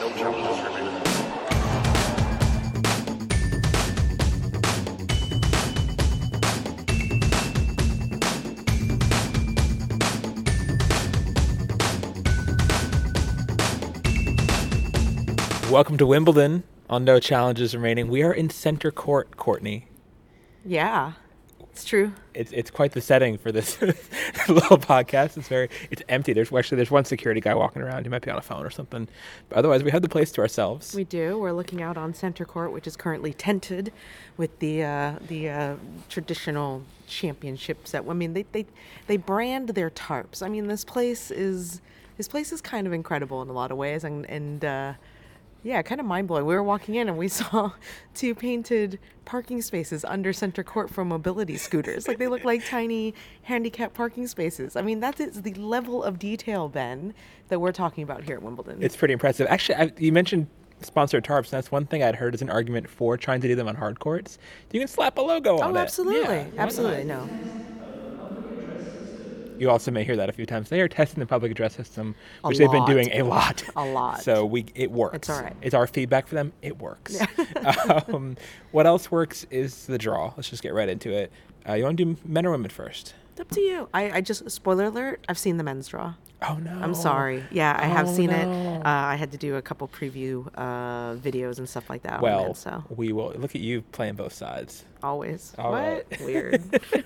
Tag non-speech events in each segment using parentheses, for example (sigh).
Welcome to Wimbledon on No Challenges Remaining. We are in center court, Courtney. Yeah, it's true. It's it's quite the setting for this (laughs) little podcast. It's very it's empty. There's actually there's one security guy walking around. He might be on a phone or something. But otherwise, we have the place to ourselves. We do. We're looking out on center court, which is currently tented with the uh, the uh, traditional championships. That I mean, they, they they brand their tarps. I mean, this place is this place is kind of incredible in a lot of ways, and and. Uh, yeah, kind of mind blowing. We were walking in and we (laughs) saw two painted parking spaces under center court for mobility scooters. Like they look like tiny handicap parking spaces. I mean, that is the level of detail, Ben, that we're talking about here at Wimbledon. It's pretty impressive. Actually, I, you mentioned sponsored tarps. And that's one thing I'd heard as an argument for trying to do them on hard courts. You can slap a logo on oh, it. absolutely, Yeah, why absolutely. No, You also may hear that a few times. They are testing the public address system, which they've been doing a lot. A lot. (laughs) So we it works. It's all right. It's our feedback for them. It works. (laughs) um, what else works is the draw. Let's just get right into it. Uh, you want to do men or women first? Up to you. I, I just spoiler alert. I've seen the men's draw. Oh no. I'm sorry. Yeah, I have Oh, seen it. Uh, I had to do a couple preview uh, videos and stuff like that. on Well, it, so we will look at you playing both sides. always. All what? right. Weird. (laughs)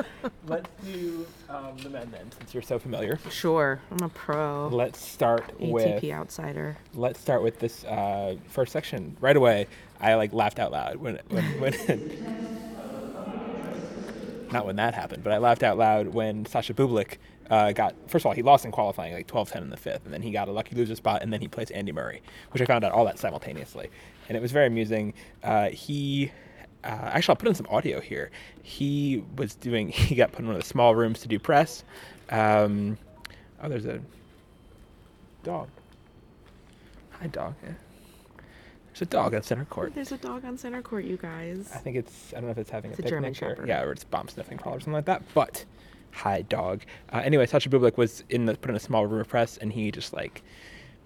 (laughs) Let's do um, the men then, since you're so familiar. sure. I'm a pro. Let's start ATP with ATP outsider. let's start with this uh, first section right away. I like laughed out loud when when, when (laughs) not when that happened, but I laughed out loud when Sasha Bublik uh, got first of all he lost in qualifying like 12-10 in the fifth, and then he got a lucky loser spot, and then he plays Andy Murray, which I found out all that simultaneously, and it was very amusing. Uh, he. Uh, actually, I'll put in some audio here. He was doing. (laughs) He got put in one of the small rooms to do press. Um, oh, there's a dog. Hi, dog. Yeah. There's a dog on center court. There's a dog on center court, you guys. I think it's. I don't know if it's having It's a a German Shepherd. yeah, or it's bomb sniffing crawl or something like that. But hi, dog. Uh, anyway, Sasha Bublik was in the put in a small room of press, and he just like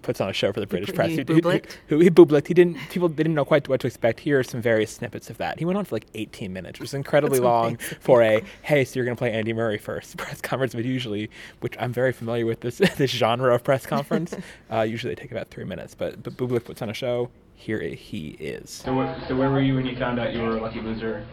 puts on a show for the British pu- press. he Bubliked? Who, he Bubliked. He didn't. People didn't know quite what to expect. Here are some various snippets of that. He went on for like 18 minutes, which is incredibly long for a hey, so you're gonna play Andy Murray first (laughs) press conference. But usually, which I'm very familiar with this (laughs) this genre of press conference, (laughs) uh, usually they take about three minutes. But but Bublik puts on a show. Here he is. So, where, so where were you when you found out you were a lucky loser,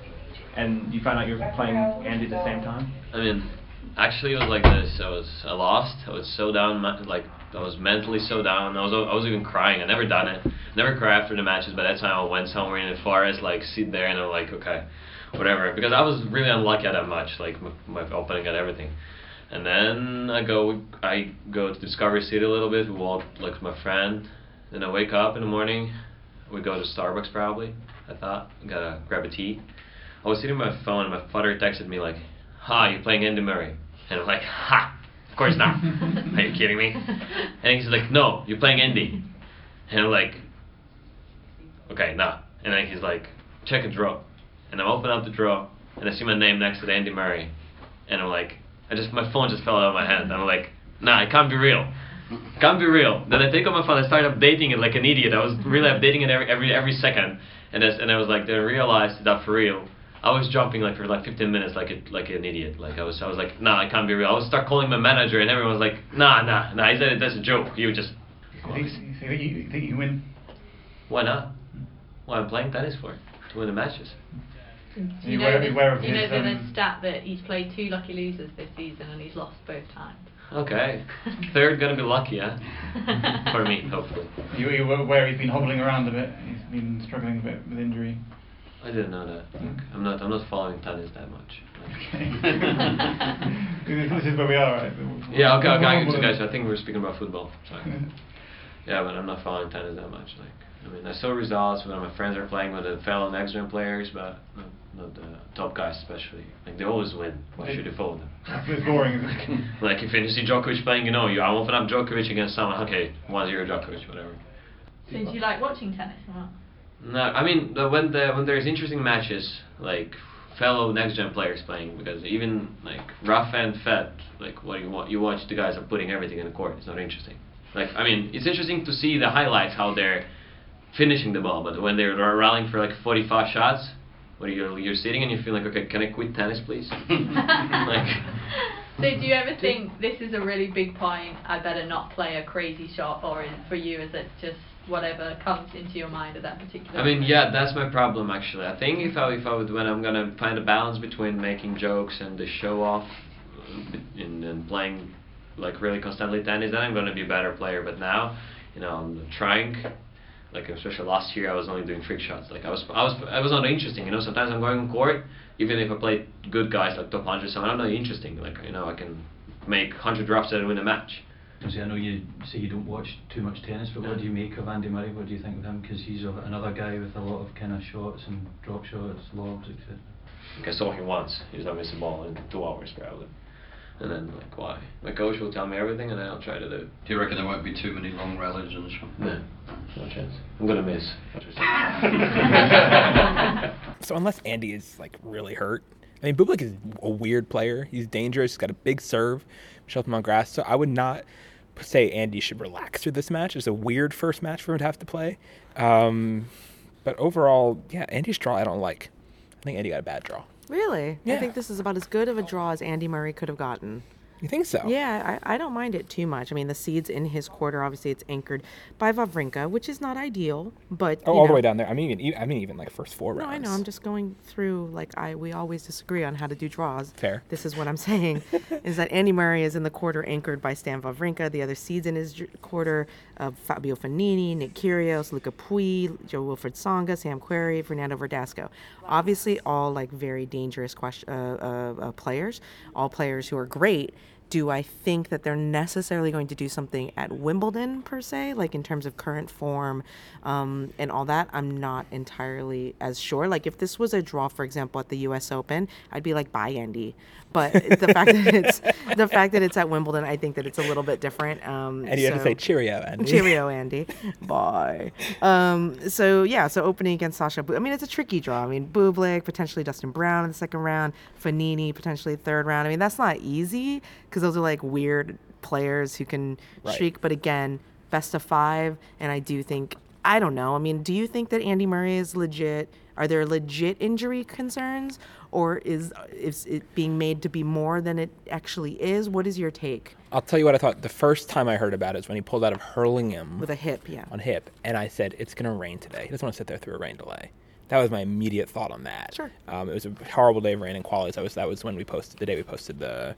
and you found out you were playing Andy at the same time? I mean, actually, it was like this. I was I lost. I was so down, like I was mentally so down. I was I was even crying. I never done it. Never cry after the matches. By that time, I went somewhere in the forest, like sit there, and I'm like, okay, whatever. Because I was really unlucky at that match. Like my, my opening got everything. And then I go I go to Discovery City a little bit. We walk like with my friend. Then I wake up in the morning. We go to Starbucks probably. I thought gotta grab a tea. I was sitting on my phone and my father texted me like, "Ha, you're playing Andy Murray?" And I'm like, "Ha, of course not. (laughs) Are you kidding me?" And he's like, "No, you're playing Andy." And I'm like, "Okay, nah." And then he's like, "Check a draw." And I open up the draw and I see my name next to Andy Murray, and I'm like, I just my phone just fell out of my hand. I'm like, "Nah, it can't be real." Can't be real. Then I take out my phone. I start updating it like an idiot. I was really updating it every every every second, and that's, and I was like, then I realized that for real. I was jumping like for like 15 minutes like a, like an idiot. Like I was I was like, nah, I can't be real. I would start calling my manager, and everyone was like, nah, nah, nah. He said that's a joke. You just You think, you think you, think you win? why not? Why I'm playing tennis for to win the matches. Do You you know, aware- the, aware of you know his, the um, stat that he's played two lucky losers this season and he's lost both times. Okay, third gonna be lucky, huh? (laughs) for me, hopefully. You, you were aware he's been hobbling around a bit. He's been struggling a bit with injury. I didn't know that. Like, I'm not I'm not following tennis that much. Like, (laughs) this, this is where we are, right? Yeah, okay, okay, I guys. I think we we're speaking about football. Sorry. (laughs) Yeah, but I'm not following tennis that much. Like, I mean, I saw results when my friends are playing with the fellow next gen players, but not, not the top guys especially. Like, they always win. Why should you follow them? It's boring. (laughs) Like, if you see Djokovic playing, you know, you I open up Djokovic against someone. Okay, one zero Djokovic, whatever. So do you like watching tennis or not? No, I mean the, when the when there's interesting matches like fellow next gen players playing because even like Rafa and Fed like what you want you watch the guys are putting everything in the court. It's not interesting. Like I mean, it's interesting to see the highlights how they're finishing the ball, but when they're rallying for like 45 shots, where you're you're sitting and you feel like, okay, can I quit tennis, please? (laughs) like, So do you ever think this is a really big point? I better not play a crazy shot, or is, for you is it just whatever comes into your mind at that particular? I mean, moment? yeah, that's my problem actually. I think if I if I would when I'm gonna find a balance between making jokes and the show off, uh, and, and playing like really constantly tennis, then I'm gonna be a better player. But now, you know, I'm trying. Like especially last year, I was only doing trick shots. Like I was, I was, I was not interesting. You know, sometimes I'm going on court, even if I play good guys like top hundred, so I'm not interesting. Like you know, I can make hundred drops and win a match. Obviously, I know you say you don't watch too much tennis, but what do you make of Andy Murray? What do you think of him? Because he's a, another guy with a lot of kind of shots and drop shots, lobs, etc. Like I saw him once. He was not missing a ball in two hours probably. And then like why? My coach will tell me everything, and then I'll try to do. it. Do you reckon there won't be too many long rallies in the show? No, no chance. I'm gonna miss. (laughs) So unless Andy is like really hurt, I mean, Bublik is a weird player. He's dangerous. He's got a big serve, shelf him on grass. So I would not say Andy should relax through this match. It's a weird first match for him to have to play. Um, but overall, yeah, Andy's draw I don't like. I think Andy got a bad draw. Really? I think this is about as good of a draw as Andy Murray could have gotten. You think so? Yeah, I, I don't mind it too much. I mean, the seeds in his quarter, obviously, it's anchored by Wawrinka, which is not ideal, but Oh, all the way down there. I mean, even I mean, even like first four rounds. No. I know. I'm just going through like I we always disagree on how to do draws. Fair. This is what I'm saying (laughs) is that Andy Murray is in the quarter anchored by Stan Wawrinka. The other seeds in his quarter of Fabio Fognini, Nick Kyrgios, Luca Pouille, Joe Wilfred Songa, Sam Querrey, Fernando Verdasco. Obviously, all like very dangerous question, uh, uh, uh, players. All players who are great. Do I think that they're necessarily going to do something at Wimbledon per se, like in terms of current form um, and all that? I'm not entirely as sure. Like if this was a draw, for example, at the U.S. Open, I'd be like, "Bye, Andy." But the fact that it's the fact that it's at Wimbledon, I think that it's a little bit different. Um, And you have to say cheerio, Andy. Cheerio, (laughs) Andy. Bye. Um, so yeah, so opening against Sasha. I mean, it's a tricky draw. I mean, Bublik potentially Dustin Brown in the second round, Fognini potentially third round. I mean, that's not easy because those are like weird players who can Right. streak. But again, best of five, and I do think I don't know. I mean, do you think that Andy Murray is legit? Are there legit injury concerns, or is is it being made to be more than it actually is? What is your take I'll tell you what I thought the first time I heard about it is when he pulled out of Hurlingham with a hip? Yeah. on hip, and I said it's gonna rain today. He doesn't want to sit there through a rain delay. That was my immediate thought on that. Sure. Um, it was a horrible day of rain and qualities. That was that was when we posted the day we posted the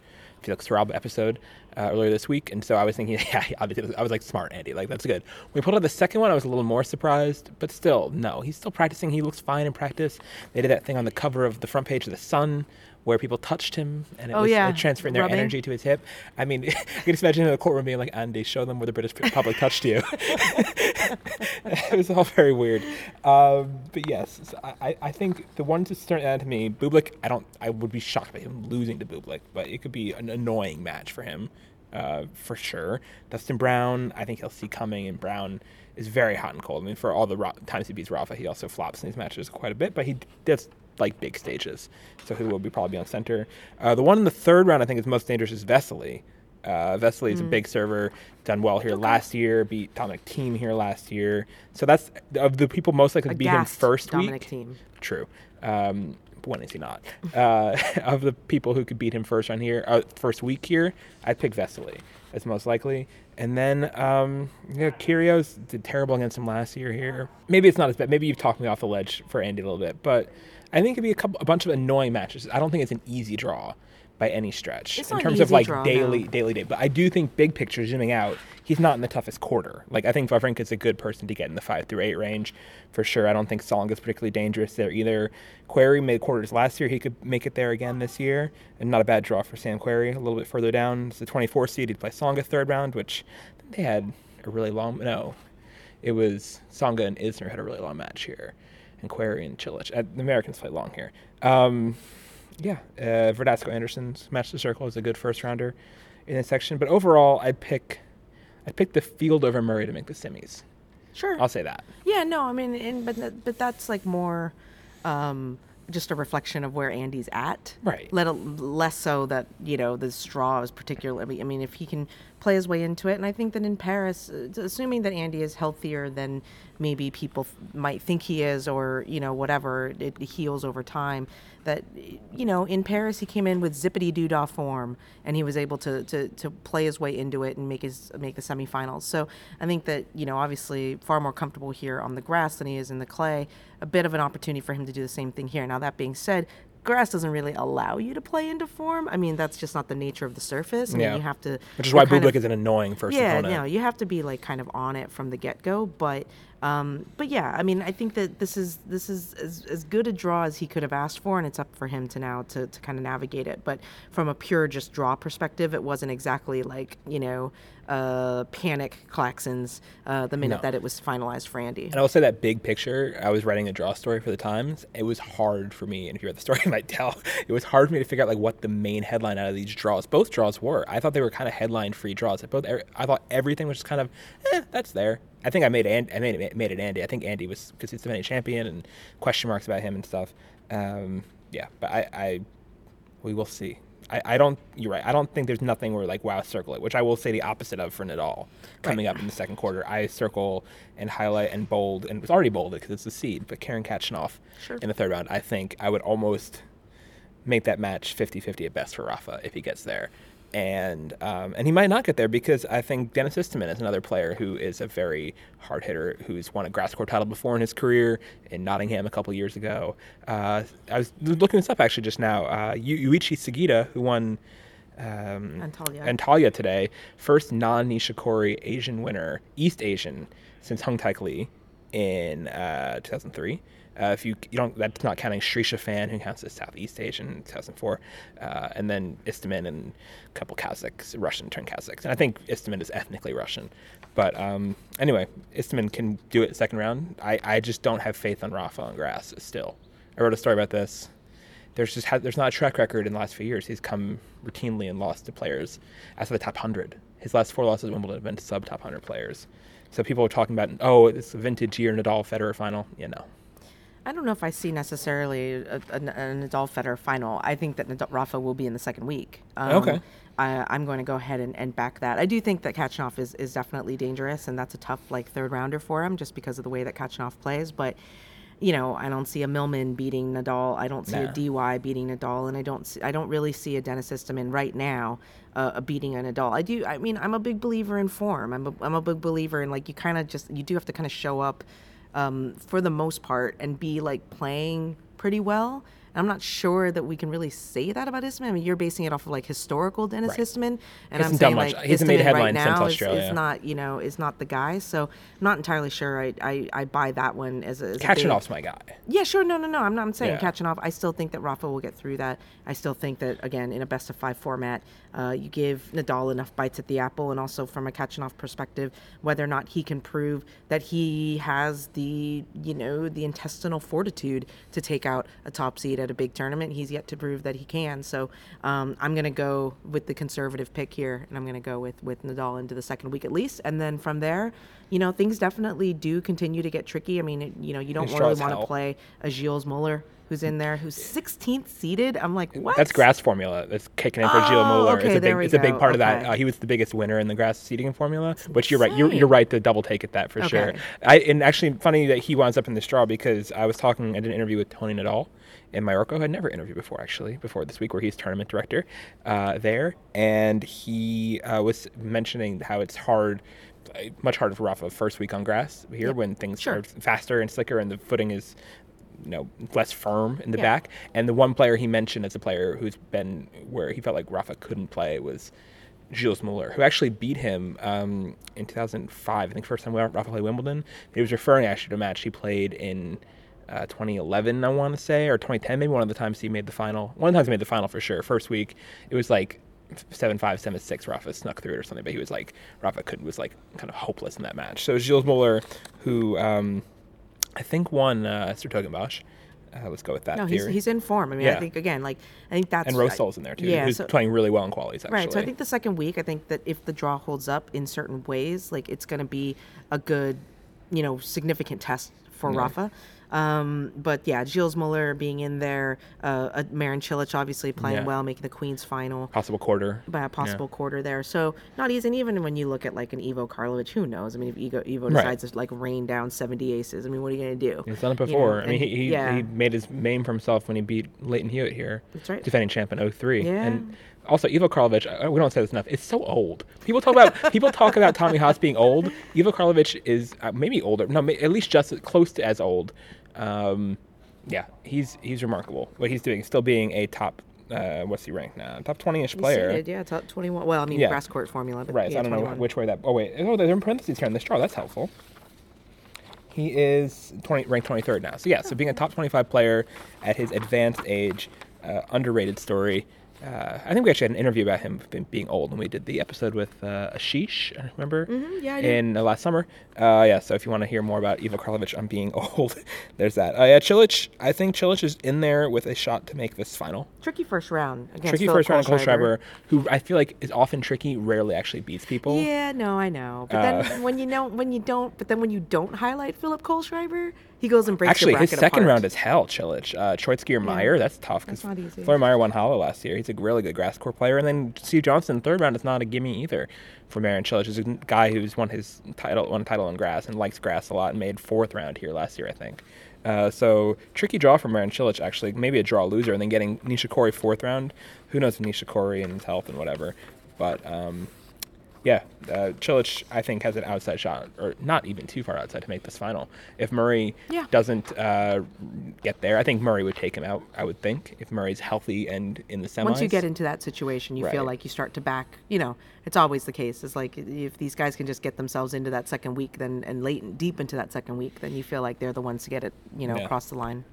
Taralba episode uh, earlier this week, and so I was thinking, (laughs) yeah, obviously, I was like, smart, Andy, like that's good. When we pulled out the second one, I was a little more surprised, but still, no, he's still practicing. He looks fine in practice. They did that thing on the cover of the front page of the Sun. Where people touched him and it Oh, was yeah, transferring their rubbing. energy to his hip. I mean, (laughs) you can just imagine in the courtroom being like, Andy, show them where the British public touched you. (laughs) it was all very weird. Um, but yes, so I, I- think the one to start out to me, Bublik, I don't, I would be shocked by him losing to Bublik, but it could be an annoying match for him, uh, for sure. Dustin Brown, I think he'll see coming, and Brown is very hot and cold. I mean, for all the Ra- times he beats Rafa, he also flops in these matches quite a bit, but he does like big stages, so he will be probably on center. Uh, the one in the third round, I think, is most dangerous is Vesely. Uh, Vesely is a big server, done well here last year, beat Dominic Thiem here last year. So that's of the people most likely to beat him first Dominic week. Thiem. True. Um, when is he not? Uh, (laughs) of the people who could beat him first on here, uh, first week here, I'd pick Vesely as most likely. And then, um, yeah, Kyrgios did terrible against him last year here. Maybe it's not as bad. Maybe you've talked me off the ledge for Andy a little bit, but I think it'd be a couple, a bunch of annoying matches. I don't think it's an easy draw by any stretch It's in terms of like draw, no. daily daily day. But I do think big picture zooming out, he's not in the toughest quarter. Like I think Wawrinka's a good person to get in the five through eight range for sure. I don't think Song is particularly dangerous there either. Querrey made quarters last year. He could make it there again this year, and not a bad draw for Sam Querrey. A little bit further down, it's the 24 seed. He'd play Tsonga third round, which they had a really long no. It was Tsonga and Isner had a really long match here, and Querrey and Cilic. Uh, the Americans play long here. Um, yeah, uh, Verdasco Anderson's match the circle is a good first rounder in this section. But overall, I'd pick, I'd pick the field over Murray to make the semis. Sure. I'll say that. Yeah, no, I mean, and, but but that's like more um, just a reflection of where Andy's at, Right. Let a, less so that you know the straw is particularly. I mean, if he can play his way into it. And I think that in Paris, uh, assuming that Andy is healthier than maybe people might think he is, or you know whatever, it heals over time. That you know in Paris he came in with zippity doo dah form, and he was able to, to to play his way into it and make his make the semifinals. So I think that you know obviously far more comfortable here on the grass than he is in the clay. A bit of an opportunity for him to do the same thing here. Now that being said, grass doesn't really allow you to play into form. I mean, that's just not the nature of the surface. I mean, Yeah. you have to. Which is why Bublik of- is an annoying first yeah, opponent. no, you have to be like kind of on it from the get go. But, um, but yeah, I mean, I think that this is this is as, as good a draw as he could have asked for, and it's up for him to now to, to kind of navigate it. But from a pure just draw perspective, it wasn't exactly like you know, uh, panic klaxons uh, the minute No. that it was finalized for Andy. And I will say that big picture, I was writing a draw story for the Times. It was hard for me, and if you read the story, (laughs) you might tell, it was hard for me to figure out like what the main headline out of these draws. Both draws were. I thought they were kind of headline-free draws. I both, I thought everything was just kind of, eh, that's there. I think I made it. I made it. Made it Andy. I think Andy was because he's the defending champion and question marks about him and stuff. Um, yeah, but I, I, we will see. I, I don't. You're right. I don't think there's nothing where like wow circle it, which I will say the opposite of for Nadal coming up in the second quarter. I circle and highlight and bold, and it's already bolded because it's a seed. But Karen Khachanov Sure. in the third round, I think I would almost make that match 50-50 at best for Rafa if he gets there. And um, and he might not get there because I think Denis Istomin is another player who is a very hard hitter who's won a grass court title before in his career in Nottingham a couple years ago. Uh, I was looking this up actually just now. Uh, Yu- Yuichi Sugita, who won um, Antalya. Antalya today, first non-Nishikori Asian winner, East Asian, since Hyung-taik Lee in uh, 2003. Uh, if you you don't, that's not counting Srichaphan, who counts as Southeast Asian in 2004, uh, and then Istomin and a couple Kazakhs, Russian turned Kazakhs. And I think Istomin is ethnically Russian. But um, anyway, Istomin can do it second round. I, I just don't have faith on Rafa on grass still. I wrote a story about this there's just ha- there's not a track record in the last few years. He's come routinely and lost to players outside the top hundred. His last four losses at Wimbledon have been to sub top hundred players. So people are talking about oh it's a vintage year Nadal Federer final. Yeah, no. I don't know if I see necessarily a, a, a Nadal Federer final. I think that Nadal, Rafa will be in the second week. Um, Okay. I, I'm going to go ahead and, and back that. I do think that Khachanov is, is definitely dangerous, and that's a tough like third rounder for him just because of the way that Khachanov plays. But you know, I don't see a Millman beating Nadal. I don't see Nah. a DY beating Nadal, and I don't see, I don't really see a Denis Istomin right now uh, a beating a Nadal. I do. I mean, I'm a big believer in form. I'm a, I'm a big believer in like you kind of just you do have to kind of show up um, for the most part and be like playing pretty well. And I'm not sure that we can really say that about Istomin. I mean, you're basing it off of like historical Denis Right. Istomin, and I'm Hasn't saying done much. like He hasn't made Istomin right now is, is not you know is not the guy. So I'm not entirely sure. I I, I buy that one as a as a big- Khachanov's my guy. yeah, sure. No, no, no. I'm not I'm saying Yeah. Khachanov. I still think that Rafa will get through that. I still think that again in a best of five format, uh, you give Nadal enough bites at the apple, and also from a Khachanov perspective, whether or not he can prove that he has the you know the intestinal fortitude to take out a top seed at a big tournament. He's yet to prove that he can. So um, I'm going to go with the conservative pick here, and I'm going to go with with Nadal into the second week at least, and then from there. You know, things definitely do continue to get tricky. I mean, it, you know, you don't really want to play a Gilles Muller who's in there, who's 16th seeded. I'm like, what? That's grass formula. That's kicking in for Gilles Oh, Muller. okay, it's a big, it's a big part of that. Uh, he was the biggest winner in the grass seeding formula. Which you're right. You're, you're right to double take at that for sure. I and actually funny that he winds up in the straw because I was talking. I did an interview with Tony Nadal in Morocco. I'd never interviewed before actually before this week where he's tournament director uh, there, and he uh, was mentioning how it's hard. uh, Much harder for Rafa first week on grass here Yep. when things Sure. are faster and slicker and the footing is you know less firm in the Yeah. back. And the one player he mentioned as a player who's been where he felt like Rafa couldn't play was Gilles Muller, who actually beat him um, in 2005. I think first time Rafa played Wimbledon. He was referring actually to a match he played in uh, 2011, I want to say, or 2010, maybe one of the times he made the final. One of the times he made the final for sure. First week, it was like seven five, seven six. Rafa snuck through it or something, but he was like Rafa couldn't was like kind of hopeless in that match. So Gilles Muller, who um, I think won uh, 's-Hertogenbosch. Uh, let's go with that no, he's, he's in form. I mean, I think again, like I think that's and Rosol's in there too, Yeah, who's so, playing really well in qualities. Actually, right. So I think the second week, I think that if the draw holds up in certain ways, like it's going to be a good, you know, significant test for Rafa. Um, but yeah, Gilles Muller being in there, uh, uh, Marin Cilic obviously playing Yeah. well, making the Queen's final Possible quarter. by a possible quarter there. So not easy. And even when you look at like an Ivo Karlovic, who knows? I mean, if Ivo, Ivo Right. decides to like rain down 70 aces, I mean, what are you going to do? He's done it You know, before. I mean, he, he, yeah. he made his name for himself when he beat Lleyton Hewitt here. That's right. Defending champ in 03. Yeah. And also, Ivo Karlovic, uh, we don't say this enough, It's so old. People talk about (laughs) people talk about Tommy Haas being old. Ivo Karlovic is uh, maybe older. No, at least just close to as old. Um, yeah, he's he's remarkable. What he's doing, still being a top, uh, what's he ranked now? Top 20-ish player. seeded, yeah, top 21. Well, I mean, Yeah. grass court formula, but Right. yeah, so I don't know which way that. Oh wait. Oh, they're in parentheses here in this draw. That's helpful. He is 20, ranked 23rd now. So yeah. So being a top 25 player at his advanced age, uh, underrated story. Uh, I think we actually had an interview about him being- old when we did the episode with uh, Ashish. I remember Mhm, yeah, I do. in uh, last summer. Uh, yeah. So if you want to hear more about Ivo Karlovic on being (laughs) old, there's that. Uh, yeah, Cilic. I think Cilic is in there with a shot to make this final. Tricky first round against tricky Philip first round, Cole. Schreiber, who I feel like is often tricky, rarely actually beats people. Yeah, no, I know. But Uh, then (laughs) when you know when you don't, but then when you don't highlight Philip Kohlschreiber, he goes and breaks Actually, his second apart. round is hell, Cilic. Uh, Troicki or Mayer, that's tough because That's not easy. Floyd Mayer won Halle last year. He's a really good grass court player. And then Steve Johnson, third round, is not a gimme either for Marin Cilic. He's a guy who's won his title, won a title in grass and likes grass a lot and made fourth round here last year, I think. Uh, so tricky draw for Marin Cilic, actually. Maybe a draw loser and then getting Nishikori fourth round. Who knows with Nishikori and his health and whatever. But um, yeah, uh, Cilic, I think, has an outside shot, or not even too far outside to make this final. If Murray Yeah. doesn't uh, get there, I think Murray would take him out. I would think if Murray's healthy and in the semis. Once you get into that situation, you feel like you start to back. You know, it's always the case. It's like if these guys can just get themselves into that second week, then and late and deep into that second week, then you feel like they're the ones to get it. You know, Yeah. across the line.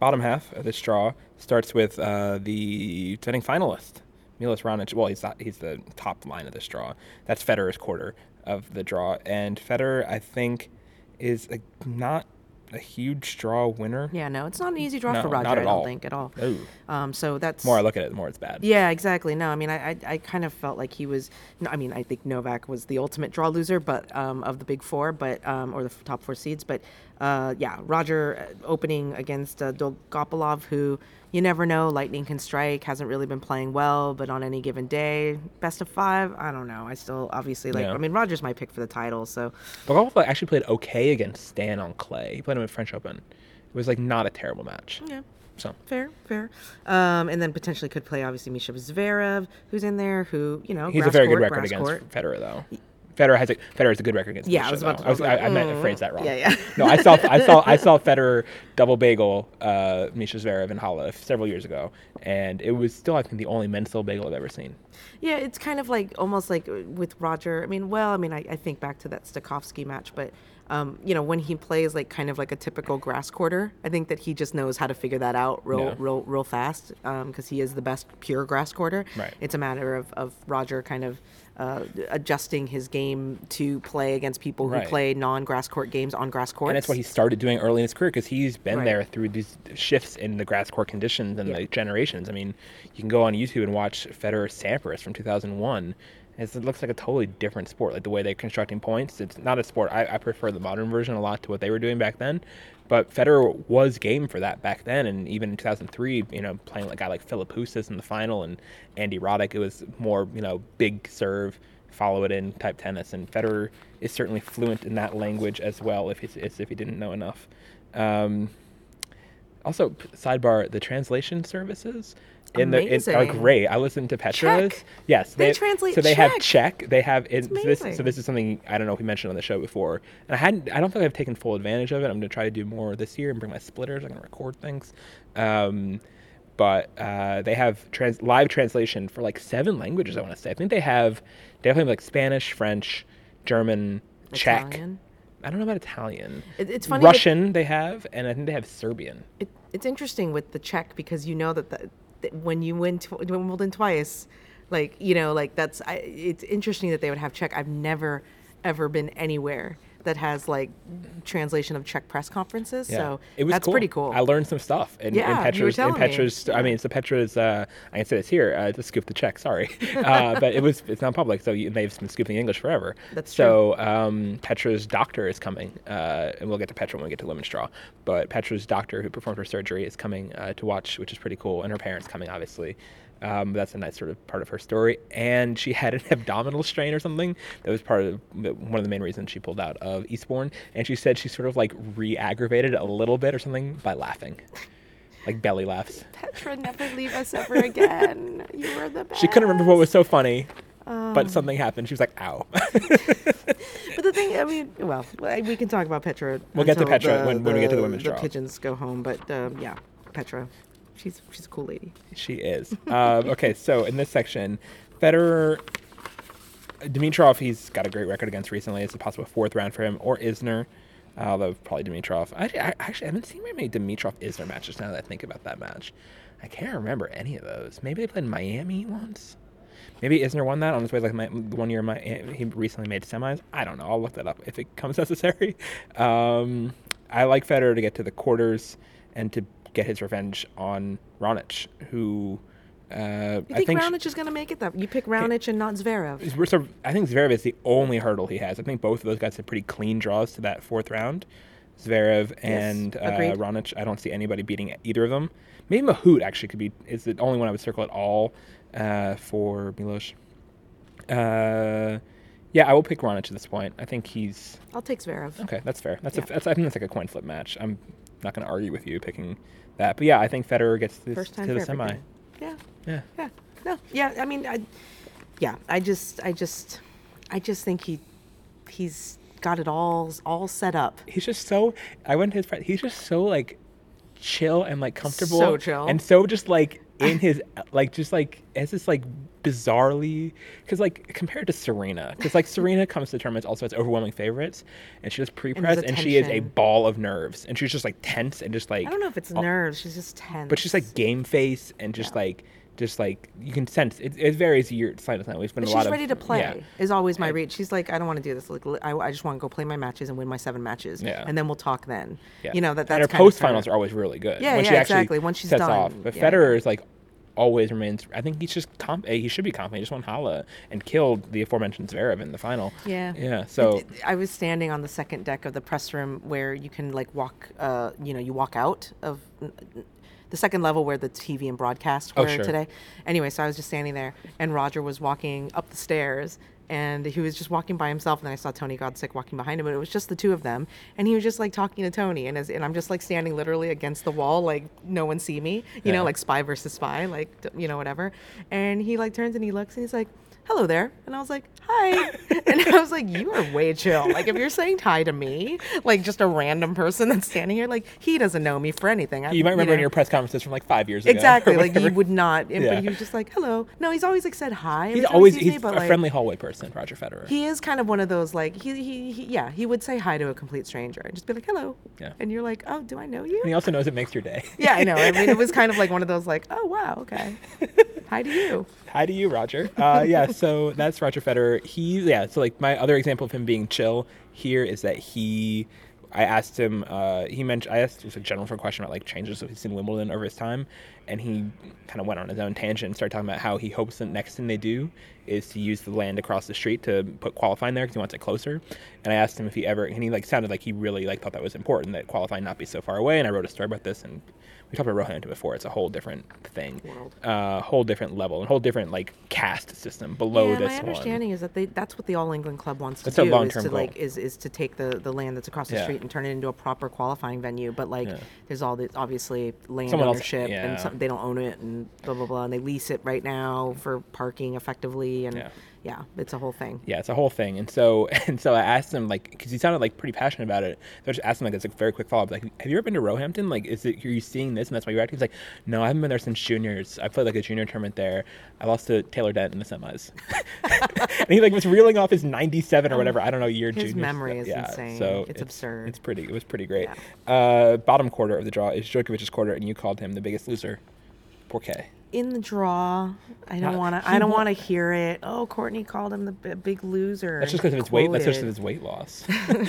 bottom half of this draw starts with uh, the defending finalist, Milos Raonic. Well, he's not. He's the top line of this draw. That's Federer's quarter of the draw, and Federer, I think, is a, not a huge draw winner. Yeah, no, it's not an easy draw No, for Roger. not I don't all. think at all. No. Um, so that's The more I look at it, the more it's bad. Yeah, exactly. No, I mean, I, I, I kind of felt like he was. No, I mean, I think Novak was the ultimate draw loser, but um, of the big four, but um, or the top four seeds. But uh, yeah, Roger uh, opening against uh, Dolgopolov, who you never know. Lightning can strike. Hasn't really been playing well, but on any given day, best of five. I don't know. I still obviously like. Yeah. I mean, Roger's my pick for the title. So Dolgopolov actually played okay against Stan on clay. He played him at French Open. It was like not a terrible match. yeah. So Fair, fair, um, and then potentially could play obviously Misha Zverev, who's in there, who you know he's a very court, good record against court. Federer, though. Federer has a Federer has a good record against. Yeah, I Misha, was about though. to- I was like, I, I meant to phrase that wrong. yeah, yeah. no, I saw I saw I (laughs) saw Federer double bagel uh, Misha Zverev in Halle several years ago, and it was still I think the only men's double bagel I've ever seen. Yeah, it's kind of like almost like uh, with Roger. I mean, well, I mean, I, I think back to that Stakhovsky match, but um, you know, when he plays like kind of like a typical grass quarter, I think that he just knows how to figure that out real, Yeah. real, real fast because he is the best pure grass quarter. Right. It's a matter of, of Roger kind of uh, adjusting his game to play against people who Right. play non-grass court games on grass courts. And that's what he started doing early in his career because he's been Right. there through these shifts in the grass court conditions and Yeah. the generations. I mean, you can go on YouTube and watch Federer Sampras from 2001. It's, it looks like a totally different sport, like the way they're constructing points. It's not a sport. I, I prefer the modern version a lot to what they were doing back then. But Federer was game for that back then, and even in 2003, you know, playing like a guy like Philip in the final and Andy Roddick, it was more, you know, big serve, follow it in type tennis. And Federer is certainly fluent in that language as well, if if he didn't know enough. Um, also, sidebar: the translation services in the in, are Amazing. great. I listened to Petra's. Czech. Yes, They have- translate So they have Czech. Czech. They have in, so this. So this is something I don't know if we mentioned on the show before, and I hadn't. I don't think I've taken full advantage of it. I'm going to try to do more this year and bring my splitters. I'm going to record things. Um, but uh, they have trans- live translation for like seven languages. I want to say. I think they have definitely like Spanish, French, German, Czech. I don't know about Italian. It- it's funny that- Russian they have, and I think they have Serbian. It, it's interesting with the Czech because you know that, the, when you win tw- Wimbledon twice, like you know, like that's I, it's interesting that they would have Czech. I've never ever been anywhere that has like translation of Czech press conferences. So it was that's cool. pretty cool. I learned some stuff in, Yeah, you in were Petra's. telling in me. I mean, it's the Petra's. Uh, I can say this here. Uh, just scoop the Czech. Sorry, (laughs) uh, but it was. It's not public, so you, they've been scooping English forever. That's so. Um, Petra's doctor is coming, uh, and we'll get to Petra when we get to Lemon Straw. But Petra's doctor, who performed her surgery, is coming uh, to watch, which is pretty cool, and her parents coming, obviously. Um, that's a nice sort of part of her story. And she had an (laughs) abdominal strain or something. That was part of one of the main reasons she pulled out of Eastbourne. And she said she sort of like re-aggravated a little bit or something by laughing, like belly laughs. Petra, never leave us ever again. You were the best. She couldn't remember what was so funny, Um, but something happened. She was like, "Ow." But the thing, I mean, well, we can talk about Petra. We'll get to Petra the- when- when we get to the the- women's The pigeons go home, but um, yeah, Petra, she's she's a cool lady. She is. um, okay, so in this section, Federer, Dimitrov, he's got a great record against recently. It's a possible fourth round for him, or Isner, although probably Dimitrov. I, I actually haven't seen very many Dimitrov Isner matches now that I think about that match. I can't remember any of those. Maybe they played in Miami once. Maybe Isner won that on his way like my, one year. My he recently made semis. I don't know. I'll look that up if it comes (laughs) necessary. Um, I like Federer to get to the quarters and to get his revenge on Raonic, who uh, You I think think sh- is going to make it? That you pick Raonic and not Zverev. we're sort of- I think Zverev is the only hurdle he has. I think both of those guys have pretty clean draws to that fourth round. Zverev and uh. Raonic. I don't see anybody beating either of them. Maybe Mahut actually could be is the only one I would circle at all uh, for Milos. Uh, yeah, I will pick Raonic at this point. I think he's I'll take Zverev. okay. That's fair. That's, Yeah. a, that's I think that's like a coin flip match. I'm not going to argue with you picking that. But yeah, I think Federer gets this First time to the semi. everything. Yeah, Yeah. yeah, no, yeah. I mean, I, yeah. I just, I just, I just think he, he's got it all, all set up. he's just so I went to his friend. He's just so like chill and like comfortable. So chill. and so just like in his like just like has this like bizarrely because like compared to Serena because like Serena comes to tournaments also has overwhelming favorites and she does pre-press there's a and she is a ball of nerves and she's just like tense and just like I don't know if it's all- nerves. She's just tense. but she's like game face and just Yeah. like just like you can sense it, it varies year side to side. We've been But a lot she's of ready to play. yeah. Is always my I- read. She's like, I don't want to do this. Like, I, I just want to go play my matches and win my seven matches. Yeah. And then we'll talk then. Yeah. You know that that's and her post finals are always really good. Yeah, when yeah, she actually exactly. Once she's sets done, off. But yeah. Federer is like always remains. I think he's just comp. eh, He should be confident. He just won Halle and killed the aforementioned Zverev in the final. Yeah. Yeah. So It- I was standing on the second deck of the press room where you can like walk, uh, you know, you walk out of the second level where the TV and broadcast Oh, were sure. today. Anyway, so I was just standing there, and Roger was walking up the stairs, and he was just walking by himself. And then I saw Tony Godsick walking behind him, and it was just the two of them. And he was just like talking to Tony, and as, and I'm just like standing literally against the wall, like no one see me, you Yeah. know, like spy versus spy, like you know whatever. And he like turns and he looks, and he's like. Hello there. And I was like, hi. (laughs) And I was like, you are way chill. Like, if you're saying hi to me, like just a random person that's standing here, like, he doesn't know me for anything. I, you might remember in know. your press conferences from like five years ago. Exactly. Like, you would not. and- Yeah. But he was just like, hello. No, he's always like said hi. He's always he's me, but, a like, friendly hallway person, Roger Federer. He is kind of one of those, like, he, he, he, yeah, he would say hi to a complete stranger and just be like, hello. Yeah. And you're like, oh, do I know you? and he also knows it makes your day. yeah, I know. I mean, it was kind of like one of those, like, oh, wow, okay. (laughs) hi to you. Hi to you, Roger. Uh, yeah, so that's Roger Federer. He, yeah, so like my other example of him being chill here is that he, I asked him, uh, he mentioned, I asked just a general for a question about like changes he's seen Wimbledon over his time, and he kind of went on his own tangent and started talking about how he hopes the next thing they do is to use the land across the street to put qualifying there because he wants it closer. And I asked him if he ever, and he like sounded like he really like thought that was important that qualifying not be so far away. And I wrote a story about this, and we talked about Roehampton before. It's a whole different thing, World. uh, whole different level, and whole different like caste system below yeah, this my one. understanding is that they that's what the All England Club wants to a do is to goal. like is, is to take the, the land that's across the Yeah. street and turn it into a proper qualifying venue. But like Yeah. there's all this obviously land Someone else- ownership yeah. and some, they don't own it and blah blah blah and they lease it right now for parking effectively and Yeah. yeah, it's a whole thing. Yeah, it's a whole thing. And so, (laughs) and so I asked him like, because he sounded like pretty passionate about it. So I just asked him like, it's a very quick follow up. Like, have you ever been to Roehampton? Like, is it are you seeing this and that's why you're acting? He's like, no, I haven't been there since juniors. I played like a junior tournament there. I lost to Taylor Dent in the semis. (laughs) and he like was reeling off his 97 or whatever. I don't know year. Junior. His juniors. memory is yeah, insane. So It's absurd. It's pretty. It was pretty great. Uh, bottom quarter of the draw is Djokovic's quarter, and you called him the biggest loser. Poor K. in the draw. I don't want to. I don't want to hear it. Oh, Courtney called him the b- big loser. That's just because of his weight. That's just quoted. his weight loss. (laughs) I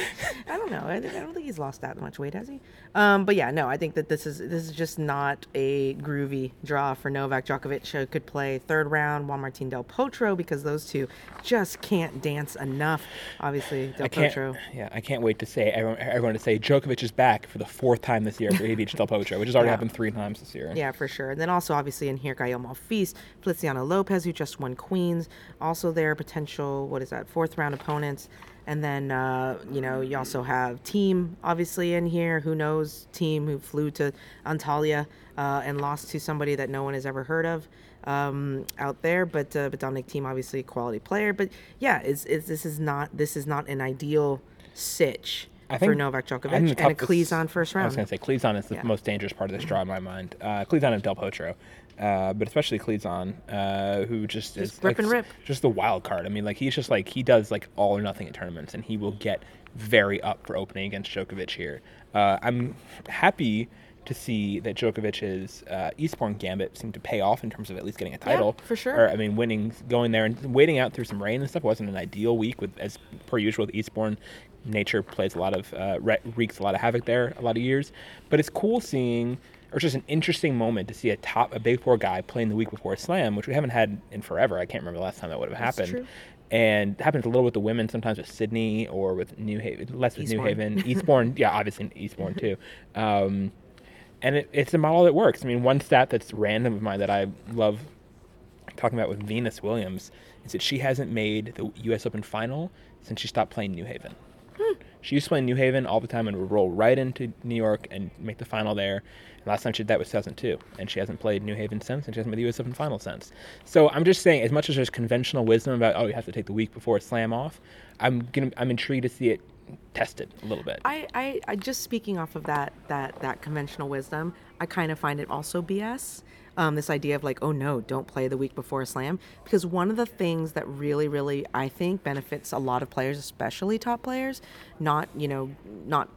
don't know. I, I don't think he's lost that much weight, has he? Um, but yeah, no. I think that this is this is just not a groovy draw for Novak Djokovic. Uh, could play third round Juan Martin Del Potro because those two just can't dance enough. Obviously, Del. Potro. Yeah, I can't wait to say everyone, everyone to say Djokovic is back for the fourth time this year for beats Del Potro, which has already Yeah. happened three times this year. Yeah, for sure. And then also, obviously, in here, Gael Monfils, Feliciano Lopez, who just won Queens. Also, their potential, what is that, fourth round opponents. And then, uh, you know, you also have Thiem, obviously, in here. Who knows? Thiem who flew to Antalya uh, and lost to somebody that no one has ever heard of um, out there. But uh, but Dominic Thiem, obviously, a quality player. But yeah, it's, it's, this is not this is not an ideal sitch for Novak Djokovic and a Klizan first round. I was going to say Klizan is the Yeah. most dangerous part of this draw in my mind. Uh, Klizan and Del Potro, uh, but especially Klizan, uh, who just, Just is rip like, and rip. just the wild card. I mean, like he's just like he does like all or nothing at tournaments, and he will get very up for opening against Djokovic here. Uh, I'm happy to see that Djokovic's uh, Eastbourne gambit seemed to pay off in terms of at least getting a title. for sure. Or, I mean, winning, going there and waiting out through some rain and stuff wasn't an ideal week with as per usual with Eastbourne. Nature plays a lot of uh, re- wreaks a lot of havoc there a lot of years, but it's cool seeing, or it's just an interesting moment to see a top a big four guy playing the week before a slam, which we haven't had in forever. I can't remember the last time that would have That's happened. true. And happens a little with the women, sometimes with Sydney or with New Haven, less with New Haven, (laughs) Eastbourne, yeah, obviously Eastbourne too. Um, and it, it's a model that works. I mean, one stat that's random of mine that I love talking about with Venus Williams is that she hasn't made the U.S. Open final since she stopped playing New Haven. She used to play New Haven all the time and would roll right into New York and make the final there. Last time she did that was 2002, and she hasn't played New Haven since, and she hasn't made the U.S. Open final since. So I'm just saying, as much as there's conventional wisdom about oh you have to take the week before a slam off, I'm gonna I'm intrigued to see it tested a little bit. I, I, I just speaking off of that that that conventional wisdom, I kind of find it also BS. Um, this idea of like, oh no, don't play the week before a slam, because one of the things that really, really, I think benefits a lot of players, especially top players, not you know, not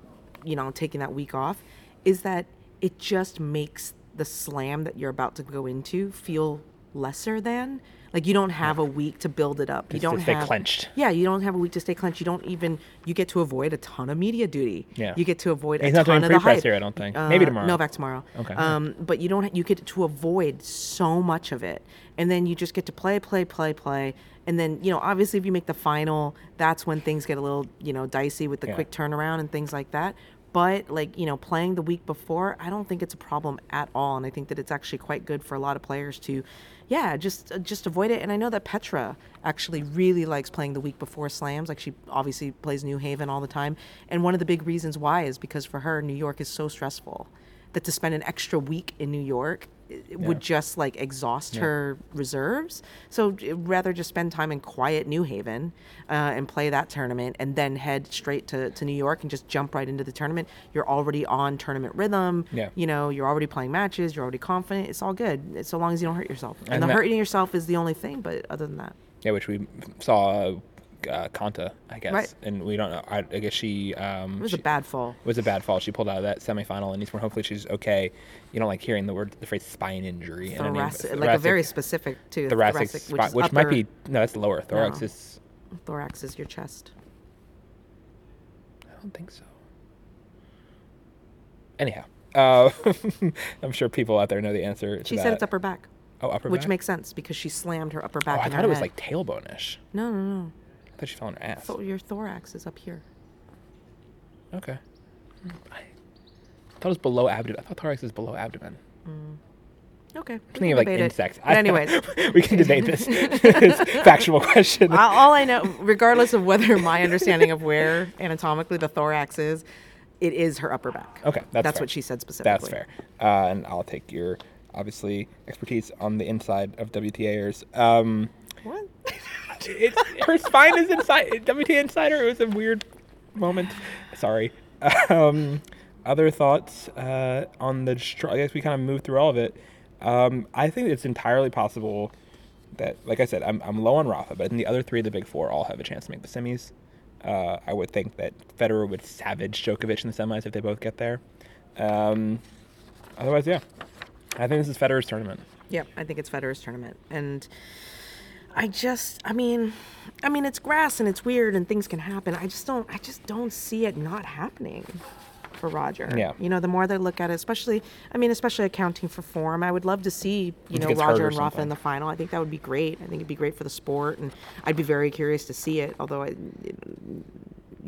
you know, taking that week off, is that it just makes the slam that you're about to go into feel lesser than. Like you don't have a week to build it up. You don't stay have clenched. Yeah, you don't have a week to stay clenched. You don't even you get to avoid a ton of media duty. Yeah. You get to avoid He's a not ton doing of the pre-press hype. here, I don't think. Maybe tomorrow. Novak tomorrow. Okay. Um, but you don't. You get to avoid so much of it, and then you just get to play, play, play, play, and then you know, obviously, if you make the final, that's when things get a little you know dicey with the Yeah. quick turnaround and things like that. But like you know, playing the week before, I don't think it's a problem at all, and I think that it's actually quite good for a lot of players to, yeah, just uh, just avoid it. And I know that Petra actually really likes playing the week before slams. Like she obviously plays New Haven all the time, and one of the big reasons why is because for her, New York is so stressful that to spend an extra week in New York would just like exhaust her reserves. So rather just spend time in quiet New Haven uh, and play that tournament, and then head straight to, to New York and just jump right into the tournament. You're already on tournament rhythm. Yeah. You know, you're already playing matches. You're already confident. It's all good. So long as you don't hurt yourself. And, And the that- hurting yourself is the only thing. But other than that, Yeah, which we saw uh, Konta, I guess, Right. and we don't know. I, I guess she um, it was she- a bad fall. It was a bad fall. She pulled out of that semifinal, and Eastbourne. Hopefully, she's okay. You don't like hearing the word, the phrase spine injury. in any- Thoracic, like a very specific too. thoracic, which, spine, is which, might be no, that's lower. Thorax No. is. thorax is your chest. I don't think so. Anyhow, uh, (laughs) I'm sure people out there know the answer. To She that. said it's upper back, Oh, upper back which back? makes sense because she slammed her upper Oh, back. I in thought it was like tailbone-ish. No, no, no. I thought she fell on her ass. So your thorax is up here. Okay. I thought it was below abdomen. I thought thorax is below abdomen. Okay. we Thinking of like insects. But anyways, (laughs) we can debate this. (laughs) factual question. All I know, regardless of whether my understanding of where anatomically the thorax is, it is her upper back. Okay, that's fair. what she said specifically. That's fair. Uh, and I'll take your obviously expertise on the inside of WTAers. Um, What? (laughs) it, her spine is inside WTA Insider. It was a weird moment. Sorry. Um, other thoughts uh, on the? I guess we kind of moved through all of it. Um, I think it's entirely possible that, like I said, I'm, I'm low on Rafa, but in the other three of the big four all have a chance to make the semis. Uh, I would think that Federer would savage Djokovic in the semis if they both get there. Um, otherwise, yeah, I think this is Federer's tournament. Yep, I think it's Federer's tournament, and I just, I mean, I mean, it's grass and it's weird and things can happen. I just don't, I just don't see it not happening for Roger. Yeah. You know, the more they look at it, especially, I mean, especially accounting for form, I would love to see, you know, Roger and Rafa in the final. I think that would be great. I think it'd be great for the sport, and I'd be very curious to see it. Although I.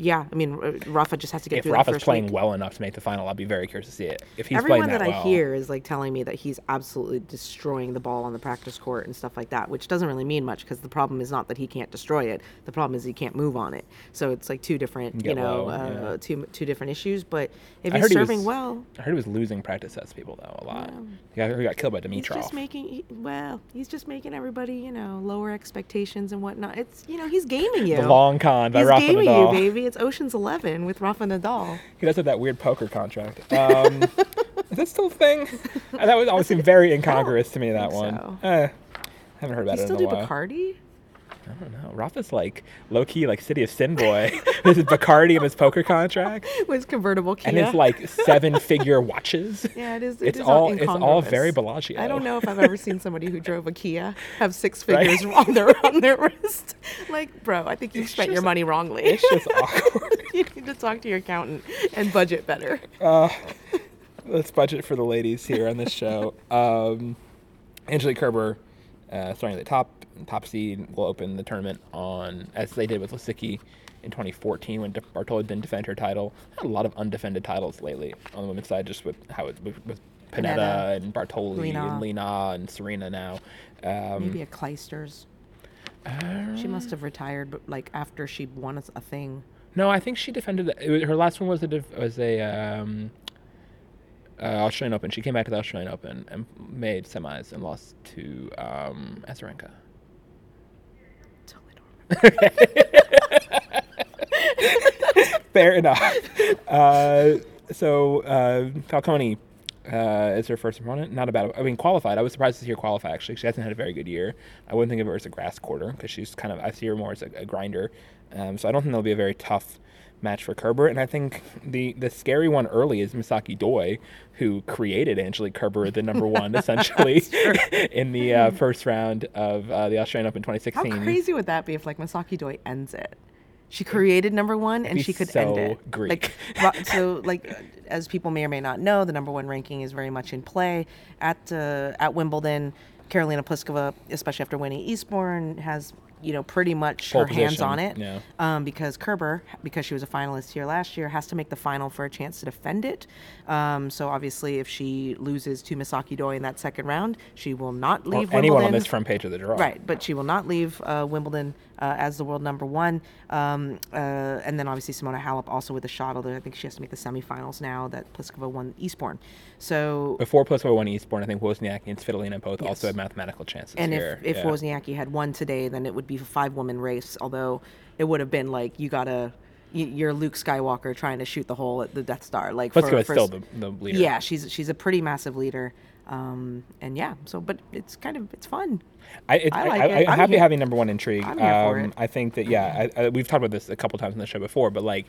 Yeah, I mean, uh, Rafa just has to get If through that Rafa's playing week. well enough to make the final, I'll be very curious to see it. If he's Everyone playing that, that, I well, hear is like telling me that he's absolutely destroying the ball on the practice court and stuff like that, which doesn't really mean much because the problem is not that he can't destroy it. The problem is he can't move on it. So it's like two different, you know, low, uh, yeah. two two different issues. But if I he's heard he serving was- well, I heard he was losing practice sets people though a lot. He, got, he got killed by Dimitrov. he's just making he- well, he's just making everybody, you know, lower expectations and whatnot. It's you know, he's gaming you. the long con by he's Rafa gaming Nadal. you, baby. It's Ocean's Eleven with Rafa Nadal. He does have that weird poker contract. Um, (laughs) is that still a thing? That would always seem very incongruous to me. That one. so. Eh, haven't heard He about it still in do while. Bacardi? I don't know. Rafa's like low key, like City of Sin boy. (laughs) this is Bacardi in his poker contract, (laughs) with Convertible Kia. and his like seven (laughs) figure watches. Yeah, it is. It It's is all it's all very Bellagio. I don't know if I've ever seen somebody who drove a Kia have six figures on their on their wrist. Like, bro, I think you spent your money wrongly. It's just awkward. you need to talk to your accountant and budget better. Uh, let's budget for the ladies here on this show. Um, Angelique Kerber, uh, starting at the top, top seed, will open the tournament on as they did with Lisicki in 2014 when Bartoli didn't defend her title. Had a lot of undefended titles lately on the women's side, just with how it with, with Pennetta, Pennetta, and Bartoli Li Na. and Li Na and Serena now. Um, Maybe a Clijsters. She must have retired, but like after she won a, a thing. No, I think she defended. It was, her last one was a was a um, uh, Australian Open. She came back to the Australian Open and made semis and lost to um, Azarenka. Totally (laughs) Fair enough. Uh, so uh, Falconi uh, is her first opponent. Not a bad. I mean, qualified. I was surprised to see her qualify. Actually, she hasn't had a very good year. I wouldn't think of her as a grass quarter because she's kind of. I see her more as a, a grinder. Um, so I don't think that'll be a very tough match for Kerber. And I think the the scary one early is Misaki Doi, who created Angelique Kerber the number (laughs) one essentially (laughs) in the uh, first round of uh, the Australian Open 2016. How 2016. crazy would that be if like Misaki Doi ends it? She created number one and she could so end it. Greek. Like, so, like, as people may or may not know, the number one ranking is very much in play at uh, at Wimbledon. Karolina Pliskova, especially after winning Eastbourne, has you know pretty much Pole her hands on it. yeah. Um, because Kerber, because she was a finalist here last year, has to make the final for a chance to defend it. Um, so obviously, if she loses to Misaki Doi in that second round, she will not Or leave anyone on this front page of the draw. Right, but she will not leave uh, Wimbledon uh, as the world number one. Um, uh, and then obviously Simona Halep also with a shot, although I think she has to make the semifinals now that Pliskova won Eastbourne. So, Before Pliskova won Eastbourne, I think Wozniacki and Svitolina both Yes. also had mathematical chances and here. if, if yeah. Wozniacki had won today, then it would be a five woman race, although it would have been like, you gotta, you're Luke Skywalker trying to shoot the hole at the Death Star. Like, for- Pliskova is for still the, the leader. Yeah, she's she's a pretty massive leader. Um, and yeah, so, but it's kind of, it's fun. I, it, I I, like I, it. I'm I'm happy here- having number one intrigue. I'm here for it. I think that yeah, I, I, we've talked about this a couple times on the show before, but like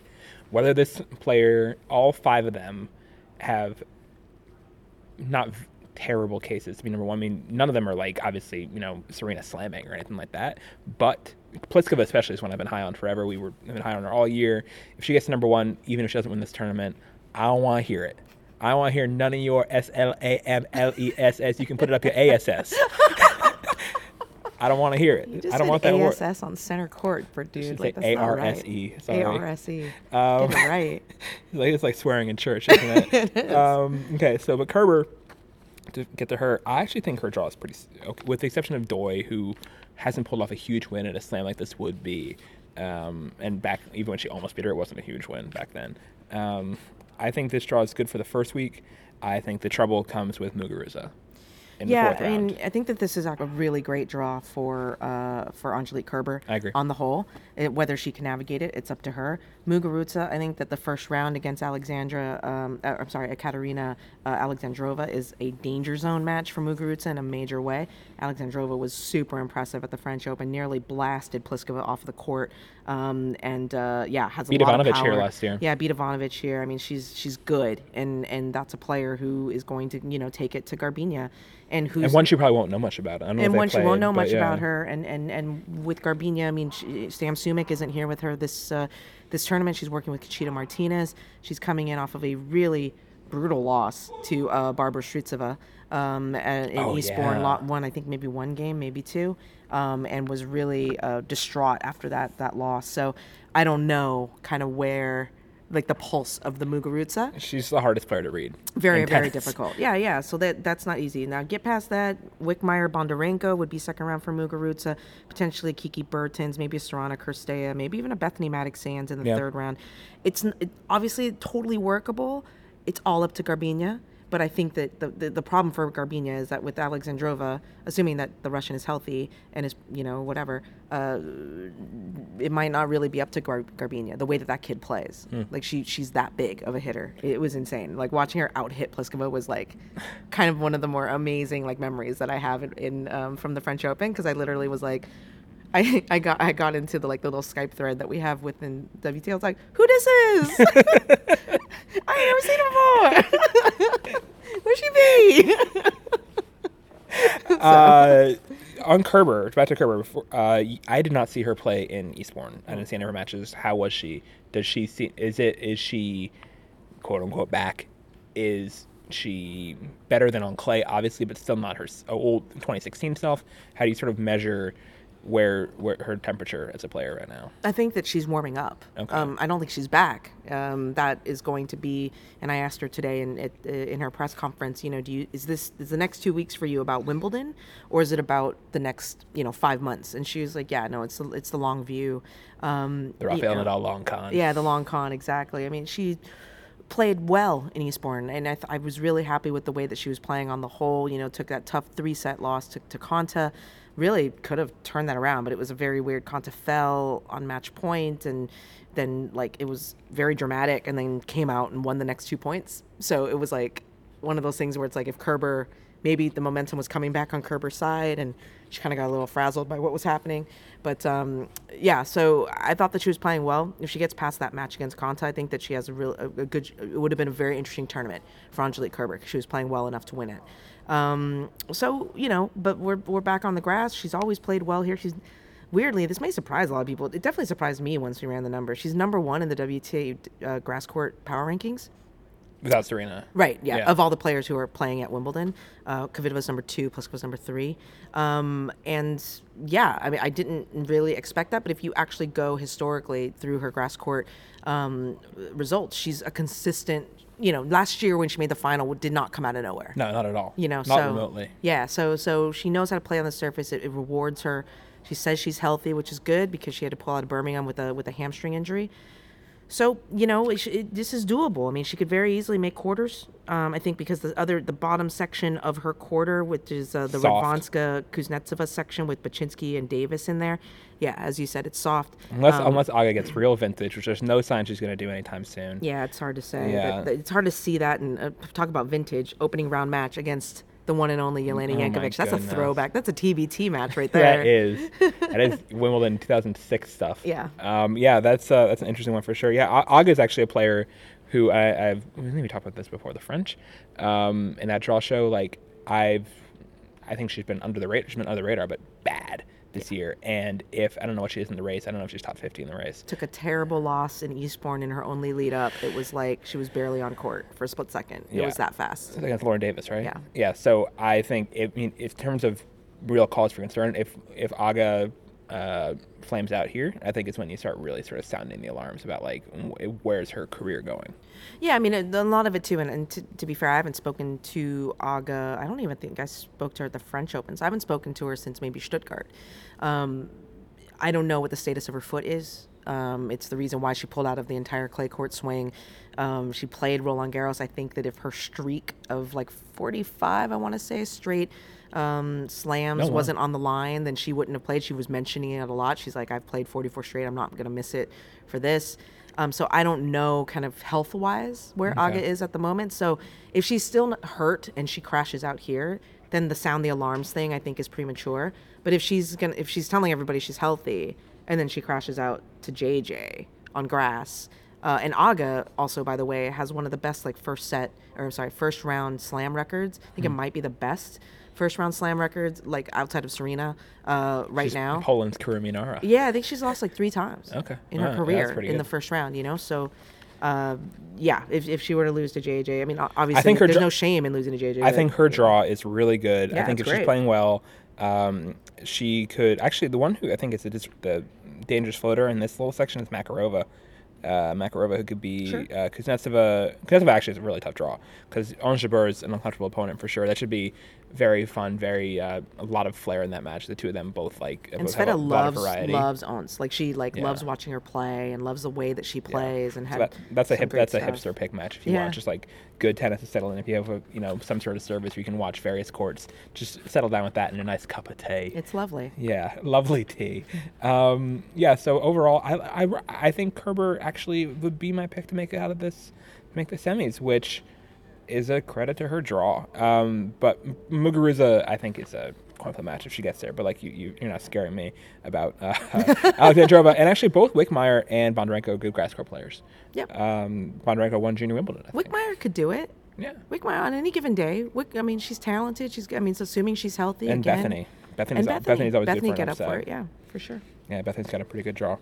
whether this player, all five of them, have not v- terrible cases to be number one. I mean, none of them are like obviously you know Serena slamming or anything like that, but. Pliskova especially is one I've been high on forever. We were I've been high on her all year. If she gets to number one, even if she doesn't win this tournament, I don't want to hear it. I want to hear none of your S L A M L E S S. You can put it up your ASS. (laughs) I don't want to hear it. You just I don't want that word. ASS on center court for dude. Like, not right. ARSE, sorry. ARSE. Um, Get it right. (laughs) Like it's like swearing in church, isn't it? (laughs) It is. Um, okay, so but Kerber, to get to her, I actually think her draw is pretty, okay, with the exception of Doi, who hasn't pulled off a huge win at a slam like this would be, um, and back even when she almost beat her, it wasn't a huge win back then. Um, I think this draw is good for the first week. I think the trouble comes with Muguruza. In yeah, I mean. I think that this is a really great draw for uh, for Angelique Kerber. I agree. On the whole, it, whether she can navigate it, it's up to her. Muguruza, I think that the first round against Alexandra, um, uh, I'm sorry, Katerina uh, Alexandrova is a danger zone match for Muguruza in a major way. Alexandrova was super impressive at the French Open, nearly blasted Pliskova off the court Um, and uh, yeah, has Beat a lot of Ivanovic power. here last year. Yeah, beat Ivanovic here. I mean, she's she's good, and and that's a player who is going to you know take it to Garbiñe, and who's And one she probably won't know much about. I don't know and one she won't know much yeah. about her and and and with Garbiñe I mean she, Sam Sumyk isn't here with her this uh, this tournament she's working with Conchita Martinez she's coming in off of a really brutal loss to uh, Barbora Strycova um, uh, in Oh, Eastbourne yeah. lot one I think maybe one game maybe two um, and was really uh, distraught after that that loss so I don't know kind of where like the pulse of the Muguruza She's the hardest player to read. very very difficult. Yeah, yeah. So that that's not easy. Now get past that. Wickmeyer Bondarenko would be second round for Muguruza. Potentially Kiki Bertens, maybe a Sorana Cirstea, maybe even a Bethany Mattek-Sands in the Yeah. third round. It's it, obviously totally workable. It's all up to Garbiñe. But I think that the, the, the problem for Garbiñe is that with Alexandrova, assuming that the Russian is healthy and is, you know, whatever, uh, it might not really be up to Gar- Garbiñe the way that that kid plays. Hmm. Like she she's that big of a hitter. It was insane. Like watching her out hit Pliskova was like kind of one of the more amazing like memories that I have in, in um, from the French Open because I literally was like. I, I got I got into the like the little Skype thread that we have within WTL. I was like, "Who this is? (laughs) (laughs) I ain't never seen her before. (laughs) Where she be?" uh, on Kerber, back to Kerber. Before, uh, I did not see her play in Eastbourne. I didn't see any of her matches. How was she? Does she see? Is it? Is she, quote unquote, back? Is she better than on clay? Obviously, but still not her old 2016 self. How do you sort of measure where where her temperature as a player right now? I think that she's warming up. Okay. Um, I don't think she's back. Um, that is going to be, and I asked her today in at, uh, in her press conference. You know, do you is this is the next two weeks for you about Wimbledon, or is it about the next you know five months? And she was like, yeah, no, it's the, it's the long view. Um, The you Rafael know. Nadal long con. Yeah, the long con, exactly. I mean, she played well in Eastbourne, and I, th- I was really happy with the way that she was playing on the whole. You know, took that tough three set loss to, to Konta. Really could have turned that around, but it was a very weird. Konta fell on match point, and then like it was very dramatic, and then came out and won the next two points. So it was like one of those things where it's like if Kerber maybe the momentum was coming back on Kerber's side, and she kind of got a little frazzled by what was happening. But um, yeah, so I thought that she was playing well. If she gets past that match against Konta, I think that she has a real a, good. It would have been a very interesting tournament for Angelique Kerber. She was playing well enough to win it. Um, so you know, but we're we're back on the grass. She's always played well here. She's weirdly, this may surprise a lot of people. It definitely surprised me once we ran the numbers. She's number one in the WTA uh, grass court power rankings. Without Serena. Right. Yeah. Yeah. Of all the players who are playing at Wimbledon, uh, Kvitova's number two, Pliskova's number three, um, and yeah, I mean, I didn't really expect that, but if you actually go historically through her grass court um, results, she's a consistent. You know, last year when she made the final, did not come out of nowhere No, not at all. you know not so remotely. yeah so so she knows how to play on the surface it, it rewards her she says she's healthy which is good because she had to pull out of birmingham with a with a hamstring injury so you know it, it, this is doable i mean she could very easily make quarters um, i think because the other the bottom section of her quarter which is uh, the Soft. radwanska kuznetsova section with bacsinszky and davis in there yeah as you said it's soft Unless Um, unless Aga gets real vintage, which there's no sign she's going to do anytime soon. yeah, it's hard to say. Yeah. It's hard to see that and uh, talk about vintage opening round match against the one and only Jelena Oh Jankovic. That's a throwback. That's a TBT match right (laughs) there. That is that is (laughs) Wimbledon 2006 stuff. Yeah. Um, yeah, that's uh, that's an interesting one for sure. Yeah, Aga is actually a player who I, I've we didn't even talk about this before the French. Um, in that draw show, like I've I think she's been under the radar. She's been under the radar, but bad this year. And if I don't know what she is in the race, I don't know if she's top 50 in the race. Took a terrible loss in Eastbourne in her only lead up. It was like she was barely on court for a split second. It Yeah. was that fast. Against Lauren Davis, right? Yeah. Yeah. So I think, if, I mean, in terms of real cause for concern, if if Aga uh, flames out here, I think it's when you start really sort of sounding the alarms about like where's her career going. Yeah, I mean, a, lot of it too. And, and to, to be fair, I haven't spoken to Aga. I don't even think I spoke to her at the French Open. So I haven't spoken to her since maybe Stuttgart. Um, I don't know what the status of her foot is. Um, it's the reason why she pulled out of the entire clay court swing. Um, she played Roland Garros. I think that if her streak of like 45, I want to say, straight um, slams wow. wasn't on the line, then she wouldn't have played. She was mentioning it a lot. She's like, I've played 44 straight. I'm not going to miss it for this. Um, so I don't know kind of health wise where Aga is at the moment. So if she's still hurt and she crashes out here, then the sound the alarms thing I think is premature. But if she's gonna if she's telling everybody she's healthy, and then she crashes out to JJ on grass. Uh, and Aga also, by the way, has one of the best like first set or sorry first round slam records. I think it might be the best first round slam records like outside of Serena uh, right She's now. Poland's Kurumi Nara. Yeah, I think she's lost like three times. Okay. In her yeah, career pretty in the first round, you know. So, uh, yeah, if, if she were to lose to JJ, I mean, obviously, think there's dr- no shame in losing to JJ. I but- think her draw is really good. Yeah, I think if it's she's playing well, um, she could actually the one who I think is the, dis- the dangerous floater in this little section is Makarova. Uh, Makarova, who could be Sure. uh, Kuznetsova. Kuznetsova actually is a really tough draw because Ons Jabeur is an uncomfortable opponent for sure. That should be very fun, very uh, a lot of flair in that match. The two of them both like And both Sveta a loves loves Ons. Like she like Yeah. loves watching her play and loves the way that she plays and So that, that's a hip, that's a hipster pick match if you Yeah. want just like good tennis to settle in. If you have a you know some sort of service where you can watch various courts, just settle down with that and a nice cup of tea. It's lovely. Yeah, lovely tea. Um, yeah, so overall, I, I, I think Kerber actually would be my pick to make it out of this, make the semis, which is a credit to her draw. Um, but Muguruza, I think, is a coin flip match if she gets there. But like you, you you're not scaring me about uh, (laughs) Alexandrova. And actually, both Wickmeyer and Bondarenko are good grass court players. Yep. Um, Bondarenko won Junior Wimbledon. I think. Wickmeyer could do it. Yeah. Wickmeyer on any given day. Wick, I mean, she's talented. She's I mean, so assuming she's healthy And again. Bethany. Bethany's, and Bethany. Bethany's always Bethany for an get up for it. Yeah, for sure. Yeah, Bethany's got a pretty good draw.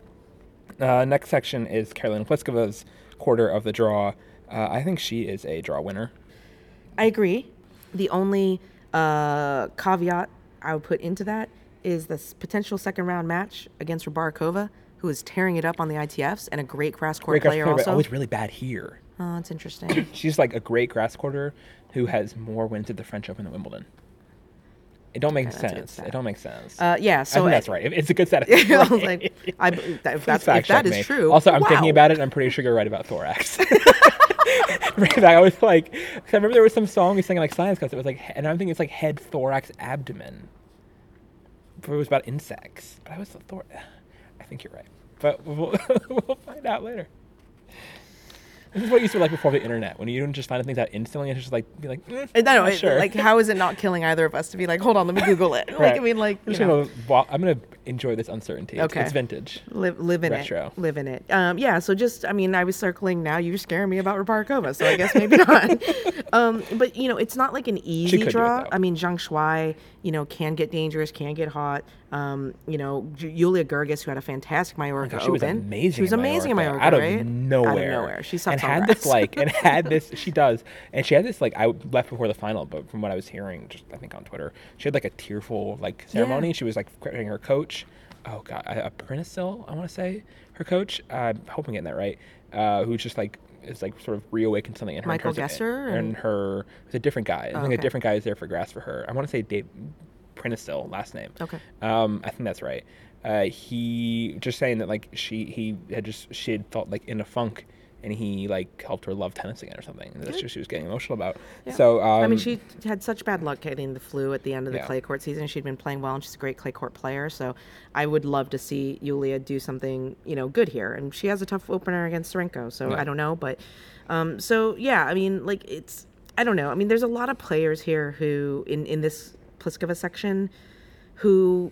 Uh, next section is Karolina Pliskova's quarter of the draw. Uh, I think she is a draw winner. I agree. The only uh, caveat I would put into that is this potential second round match against Rybarikova, who is tearing it up on the ITFs and a great grass court Great player but also. always really bad here. Oh, that's interesting. (coughs) She's like a great grass quarter who has more wins at the French Open than Wimbledon. It don't make Okay, that's a good sense. It don't make sense. Uh, yeah, I so think that's right. It- It's a good set. (laughs) I was like, I, that, if that's, if that me. true. Also, I'm thinking about it, and I'm pretty sure you're right about thorax. (laughs) (laughs) Right back, I was like, I remember there was some song we sang in like science class. It was like, and I'm thinking it's like head, thorax, abdomen. But it was about insects. But I was the thor. I think you're right. But we'll, (laughs) we'll find out later. This is what you used to be like before the internet, when you don't just find things out instantly. It's just like be like, mm, I know, not it- sure. like how is it not killing either of us to be like, hold on, let me Google it. (laughs) Like I mean, like I'm, know, gonna, I'm gonna enjoy this uncertainty. It's- Okay. It's vintage. live live in retro. it, live in it. Um, yeah. So just, I mean, I was circling. Now you're scaring me about Rybarikova, so I guess maybe (laughs) not. um, but you know, it's not like an easy could do it, draw. I mean, Zhang Shuai, you know, can get dangerous, can get hot. Um, you know, Ju- Julia Goerges, who had a fantastic Mallorca Oh God, she was Open. amazing. She was in amazing in Mallorca, Mallorca, out of right? nowhere. Out of nowhere. She sucks and had this like and had this. (laughs) She does, and she had this like I left before the final, but from what I was hearing, just I think on Twitter, she had like a tearful like ceremony. Yeah. She was like crediting her coach. Oh God, a, Prinisil, I want to say her coach. I'm getting that right. Uh, who's just like is like sort of reawakened something in her. Michael Geserer and, and- her. It's a different guy. I think a different guy is there for grass for her. I want to say Dave Prinisil, last name. Okay. Um, I think that's right. Uh, he just saying that like she he had just she had felt like in a funk, and he like helped her love tennis again or something. That's just she was getting emotional about. Yeah. So um, I mean, she had such bad luck getting the flu at the end of the Yeah. clay court season. She'd been playing well, and she's a great clay court player. So I would love to see Yulia do something, you know, good here. And she has a tough opener against Serenko, so Yeah. I don't know, but um, so yeah, I mean, like it's I don't know. I mean, there's a lot of players here who in in this Pliskova section who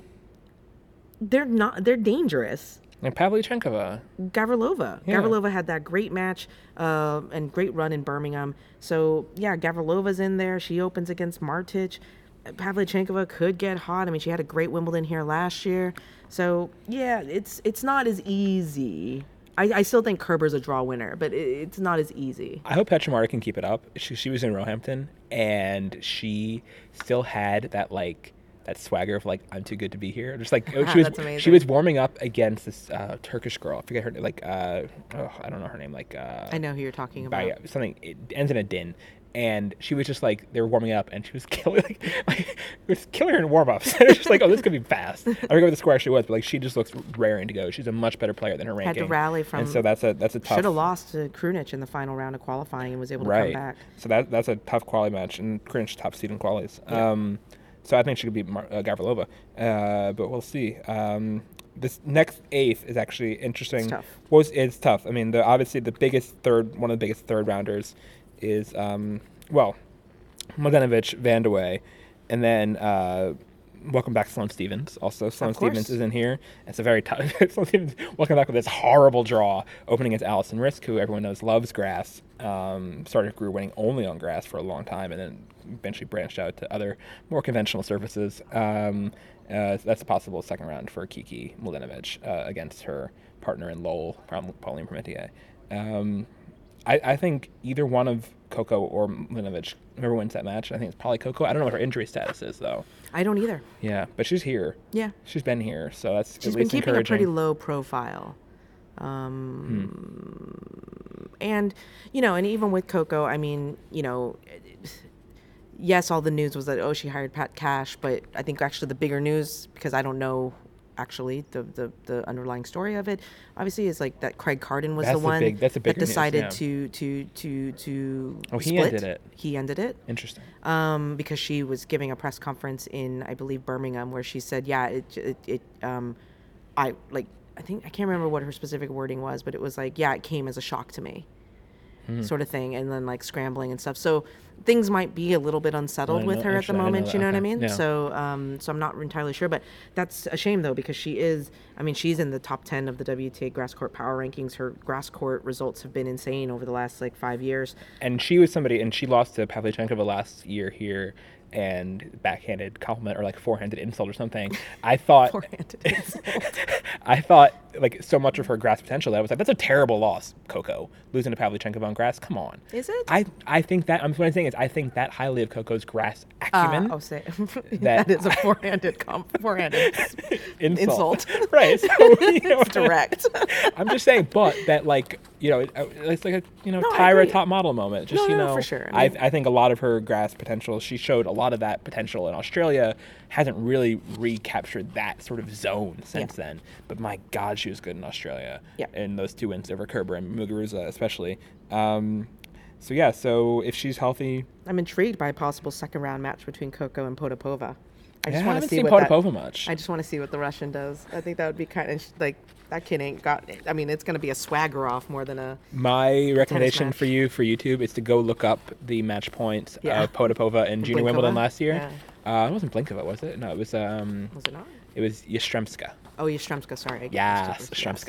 they're not they're dangerous. and Pavlyuchenkova. Gavrilova. Yeah. Gavrilova had that great match uh, and great run in Birmingham. So yeah, Gavrilova's in there. She opens against Martic. Pavlyuchenkova could get hot. I mean, she had a great Wimbledon here last year. So yeah, it's it's not as easy. I, I still think Kerber's a draw winner, but it, it's not as easy. I hope Petromara can keep it up. She, she was in Roehampton, and she still had that like that swagger of like I'm too good to be here. Just like (laughs) she was she was warming up against this uh, Turkish girl. I forget her like uh, oh, I don't know her name like uh, I know who you're talking about. by something it ends in a din and she was just like they were warming up and she was (laughs) killing like, like it was killing her in warm-ups (laughs) it was just like oh this could be fast i forget what the score she was but like she just looks raring to go she's a much better player than her ranking Had to rally from. and so that's a that's a tough Should have lost to Krunic in the final round of qualifying and was able to right come back. so that that's a tough quality match and Cringe top seed in qualies um so i think she could beat Mar- uh, Gavrilova uh but we'll see um this next eighth is actually interesting. tough. Was it's tough. I mean, the obviously the biggest third, one of the biggest third rounders, is um, well, Mladenovic, Vandeweghe, and then uh, welcome back Sloane Stevens. Also, Sloane Of. Stevens is in here. It's a very tough. (laughs) Stevens, welcome back with this horrible draw opening against Alison Riske, who everyone knows loves grass. Um, started career winning only on grass for a long time, and then eventually branched out to other more conventional surfaces. Um, uh, that's a possible second round for Kiki Mladenovic uh, against her partner in Lowell, Pauline Parmentier. Um, I, I think either one of Coco or Mladenovic, whoever wins that match, I think it's probably Coco. I don't know what her injury status is though. I don't either. Yeah, but she's here. Yeah. She's been here, so that's She's been keeping a pretty low profile. Um, And, you know, and even with Coco, I mean, you know, yes, all the news was that, oh, she hired Pat Cash, but I think actually the bigger news, because I don't know actually the, the, the underlying story of it, obviously is like that Craig Kardon was That's the one big- that bigger news, decided yeah. to, to, to, to Oh, he split. ended it. He ended it Interesting. um, because she was giving a press conference in, I believe, Birmingham, where she said, "Yeah, it, it, it um, I like, I think I can't remember what her specific wording was, but it was like, yeah, it came as a shock to me, Hmm. sort of thing, and then like scrambling and stuff. So things might be a little bit unsettled with her at the actually, know moment. You know what I mean? Yeah. So, um, so I'm not entirely sure, but that's a shame though because she is. I mean, she's in the top ten of the WTA grass court power rankings. Her grass court results have been insane over the last like five years. And she was somebody, and she lost to Pavlyuchenkova last year here, and backhanded compliment or like forehanded insult or something. I thought, Forehanded insult. (laughs) I thought like so much of her grass potential that I was like, that's a terrible loss, Coco, losing to Pavlyuchenkova on grass. Come on. Is it? I I think that I'm what I'm saying is I think that highly of Coco's grass Uh, acumen. oh, say (laughs) that- that is a forehanded comp, forehanded (laughs) insult. right? So, you know, It's direct. I'm just saying, but that like you know, it- uh, it's like a you know No, Tyra top model moment. Just No, you no, know, for sure. I I I think a lot of her grass potential. She showed a lot of that potential in Australia. Hasn't really recaptured that sort of zone since then. But my God, she was good in Australia. Yeah. And those two wins over Kerber and Muguruza especially. Um, so yeah, so if she's healthy, I'm intrigued by a possible second round match between Coco and Potapova. I just want haven't to see seen what that, Potapova much. I just want to see what the Russian does. I think that would be kind of like that kid ain't got. I mean, it's going to be a swagger off more than a. My recommendation for you for YouTube is to go look up the match points Yeah. of Potapova and Junior Blinkova? Wimbledon last year. Yeah. Uh, it wasn't Blinkova, was it? No, it was um, Was it not? It was Yastremska. Oh, Yastremska. Sorry. I get Yes, those two first.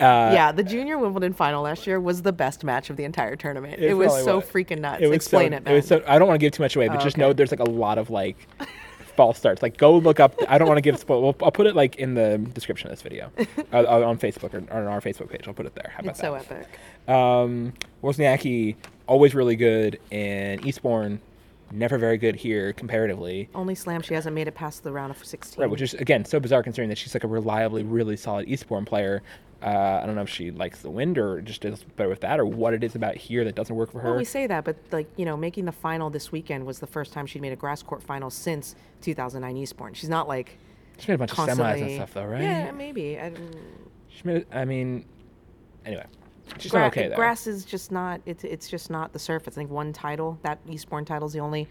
Yeah, the junior Wimbledon final last year was the best match of the entire tournament. It, It was so was. freaking nuts. It Explain so, it, man. was so. I don't want to give too much away, but Oh, just okay. know there's like a lot of like false starts. Like go look up. I don't want to give spoil. We'll, I'll put it like in the description of this video, uh, (laughs) uh, on Facebook or, on our Facebook page. I'll put it there. How about that? so epic. Um, Wozniacki always really good in Eastbourne. Never very good here comparatively. Only slam she hasn't made it past the round of 16. Right, which is again so bizarre considering that she's like a reliably, really solid Eastbourne player. Uh, I don't know if she likes the wind or just does better with that, or what it is about here that doesn't work for her. Well, we say that, but like you know, making the final this weekend was the first time she'd made a grass court final since 2009 Eastbourne. She's not like she made a bunch of semis and stuff, though, right? Yeah, maybe. I, She made. I mean, anyway, she's gra- okay though. Grass is just not. It's it's just not the surface. I think one title that Eastbourne title is the only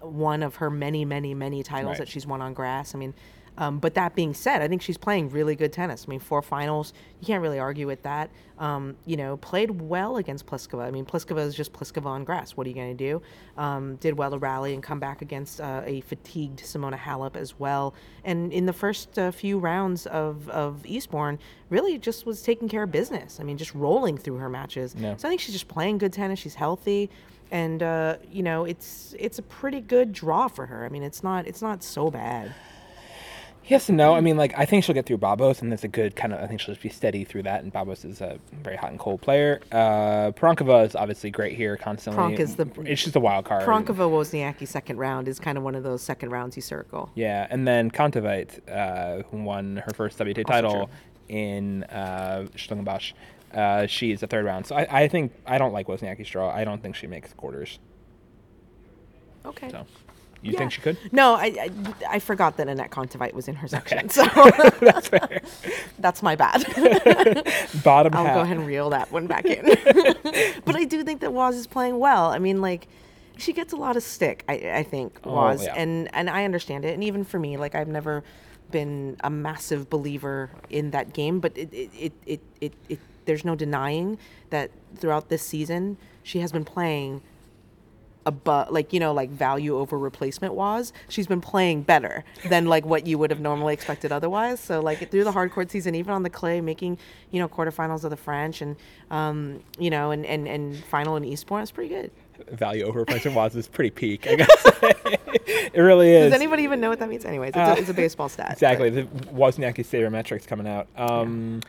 one of her many, many, many titles Right. that she's won on grass. I mean. Um, but that being said, I think she's playing really good tennis. I mean, four finals, you can't really argue with that. Um, you know, played well against Pliskova. I mean, Pliskova is just Pliskova on grass. What are you going to do? Um, did well to rally and come back against uh, a fatigued Simona Halep as well. And in the first uh, few rounds of, of Eastbourne, really just was taking care of business. I mean, just rolling through her matches. Yeah. So I think she's just playing good tennis. She's healthy. And uh, you know it's it's a pretty good draw for her. I mean it's not it's not so bad. Yes and no. I mean, like I think she'll get through Babos, and that's a good kind of. I think she'll just be steady through that. And Babos is a very hot and cold player. Uh, Pironkova is obviously great here constantly. Pronk is the- It's just a wild card. Pironkova Wozniacki second round is kind of one of those second rounds you circle. Yeah, and then Kontaveit, uh, who won her first WTA title in uh, 's-Hertogenbosch. Uh, she is the third round. So I, I think I don't like Wozniacki's draw. I don't think she makes quarters. Okay. So you Yeah. think she could? No, I, I I forgot that Anett Kontaveit was in her section, Okay. (laughs) so That's fair. (laughs) that's my bad. (laughs) Bottom half. I'll half. go ahead and reel that one back in. but I do think that Woz is playing well. I mean, like, she gets a lot of stick. I, I think Oh, Woz, yeah. and and I understand it. And even for me, like, I've never been a massive believer in that game, but it it it it, it, it there's no denying that throughout this season she has been playing above like you know like value over replacement was she's been playing better than like what you would have normally expected otherwise so like through the hardcore season even on the clay making you know quarterfinals of the french and um you know and and, and final in eastbourne it's pretty good Value over replacement was is pretty peak. I guess (laughs) it really is. does anybody even know what that means anyways it's, Uh, a, it's a baseball stat exactly but-. The Wozniacki sabermetrics coming out. Um,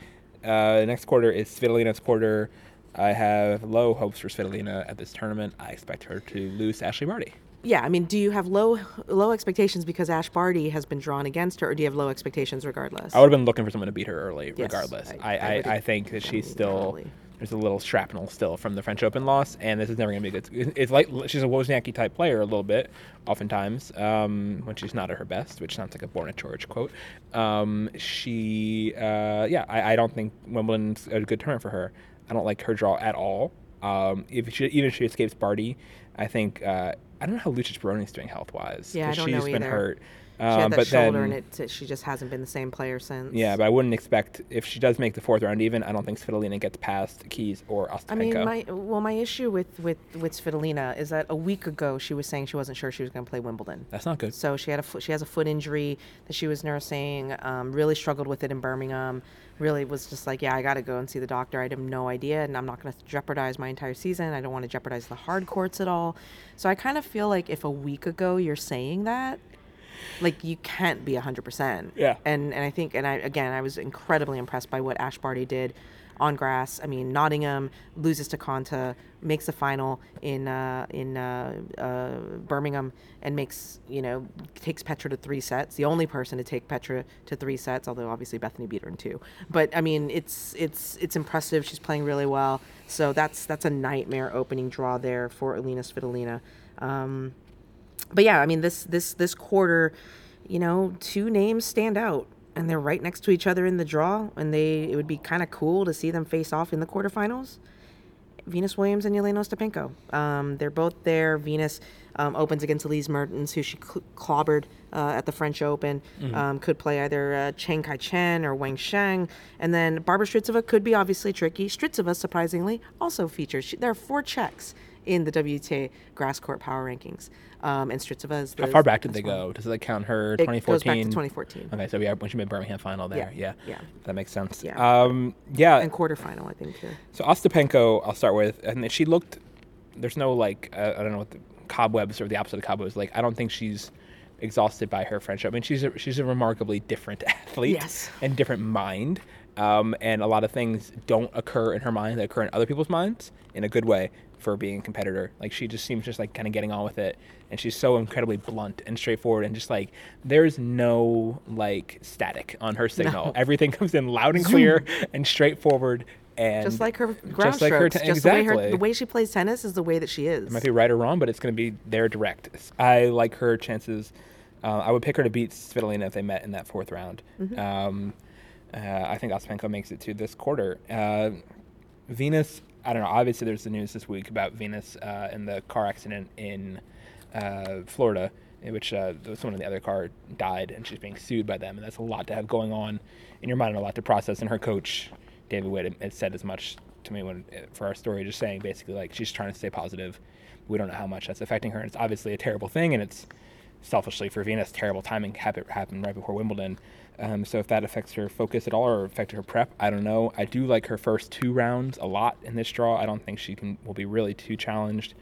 uh, next quarter is Svitolina's quarter. I have low hopes for Svitolina at this tournament. I expect her to lose to Ashley Barty. yeah i mean do you have low low expectations because ash barty has been drawn against her or do you have low expectations regardless I would have been looking for someone to beat her early, Yes, regardless. I- I, I I, think that she's still there's a little shrapnel still from the French Open loss, and this is never going to be good. It's like she's a Wozniacki type player a little bit, oftentimes um, when she's not at her best, which sounds like a Born at George quote. Um, she, uh, yeah, I, I don't think Wimbledon's a good tournament for her. I don't like her draw at all. Um, if she, even if she escapes Barty, I think uh, I don't know how Lucic-Baroni's doing health wise. Yeah, I don't she's know been either. hurt. She had Um, that but shoulder then, and it she just hasn't been the same player since yeah, but I wouldn't expect if she does make the fourth round even. I don't think Svitolina gets past Keys or Ostapenko. I mean, my well, my issue with with with Svitolina is that a week ago she was saying she wasn't sure she was going to play Wimbledon. That's not good. So she had a she has a foot injury that she was nursing. Um, really struggled with it in Birmingham. Really was just like, yeah, I got to go and see the doctor. I had no idea, and I'm not going to jeopardize my entire season. I don't want to jeopardize the hard courts at all. So I kind of feel like if a week ago you're saying that, like you can't be 100%. Yeah. And and I think and I again I was incredibly impressed by what Ash Barty did on grass. I mean, Nottingham loses to Konta, makes the final in uh, in uh, uh, Birmingham, and makes you know takes Petra to three sets. The only person to take Petra to three sets, although obviously Bethany beat her in two. But I mean, it's it's it's impressive. She's playing really well. So that's that's a nightmare opening draw there for Alina Svitolina. Um, but yeah, I mean this this this quarter, you know, two names stand out and they're right next to each other in the draw and they it would be kind of cool to see them face off in the quarterfinals. Venus Williams and Jelena Ostapenko. Um, they're both there. Venus um, opens against Elise Mertens, who she cl- clobbered uh, at the French Open. Um, could play either uh, Chen Kai Chen or Wang Sheng. And then Barbora Strycova could be obviously tricky. Strycova, surprisingly, also features. She, there are four Czechs in the WTA grass court power rankings. Um, and Strycova is the How far back did they go? Does it count her It 2014? goes back to 2014. Okay, so yeah, when she made Birmingham final there. Yeah, Yeah, yeah. That makes sense. Yeah. Um, yeah. And quarterfinal, I think, too. So Ostapenko, I'll start with, and she looked. There's no like uh, I don't know what the cobwebs or the opposite of cobwebs. Like I don't think she's exhausted by her friendship. I mean, she's a, she's a remarkably different (laughs) athlete Yes. and different mind. Um, and a lot of things don't occur in her mind that occur in other people's minds in a good way for being a competitor. Like she just seems just like kind of getting on with it, and she's so incredibly blunt and straightforward, and just like there's no like static on her signal. Everything (laughs) comes in loud and clear (laughs) and straightforward. And Just like her ground just like her te- just the way, exactly. her, the way she plays tennis is the way that she is. It might be right or wrong, but it's going to be there direct. I like her chances. Uh, I would pick her to beat Svitolina if they met in that fourth round. Mm-hmm. Um, uh, I think Ostapenko makes it to this quarter. Uh, Venus, I don't know. Obviously, there's the news this week about Venus uh, in the car accident in uh, Florida, in which uh, someone in the other car died, and she's being sued by them. And that's a lot to have going on in your mind and a lot to process. And her coach, David Witt, had said as much to me when for our story, just saying basically like she's trying to stay positive. We don't know how much that's affecting her. And it's obviously a terrible thing, and it's selfishly for Venus, terrible timing happened, right before Wimbledon. Um, so if that affects her focus at all or affected her prep, I don't know. I do like her first two rounds a lot in this draw. I don't think she can will be really too challenged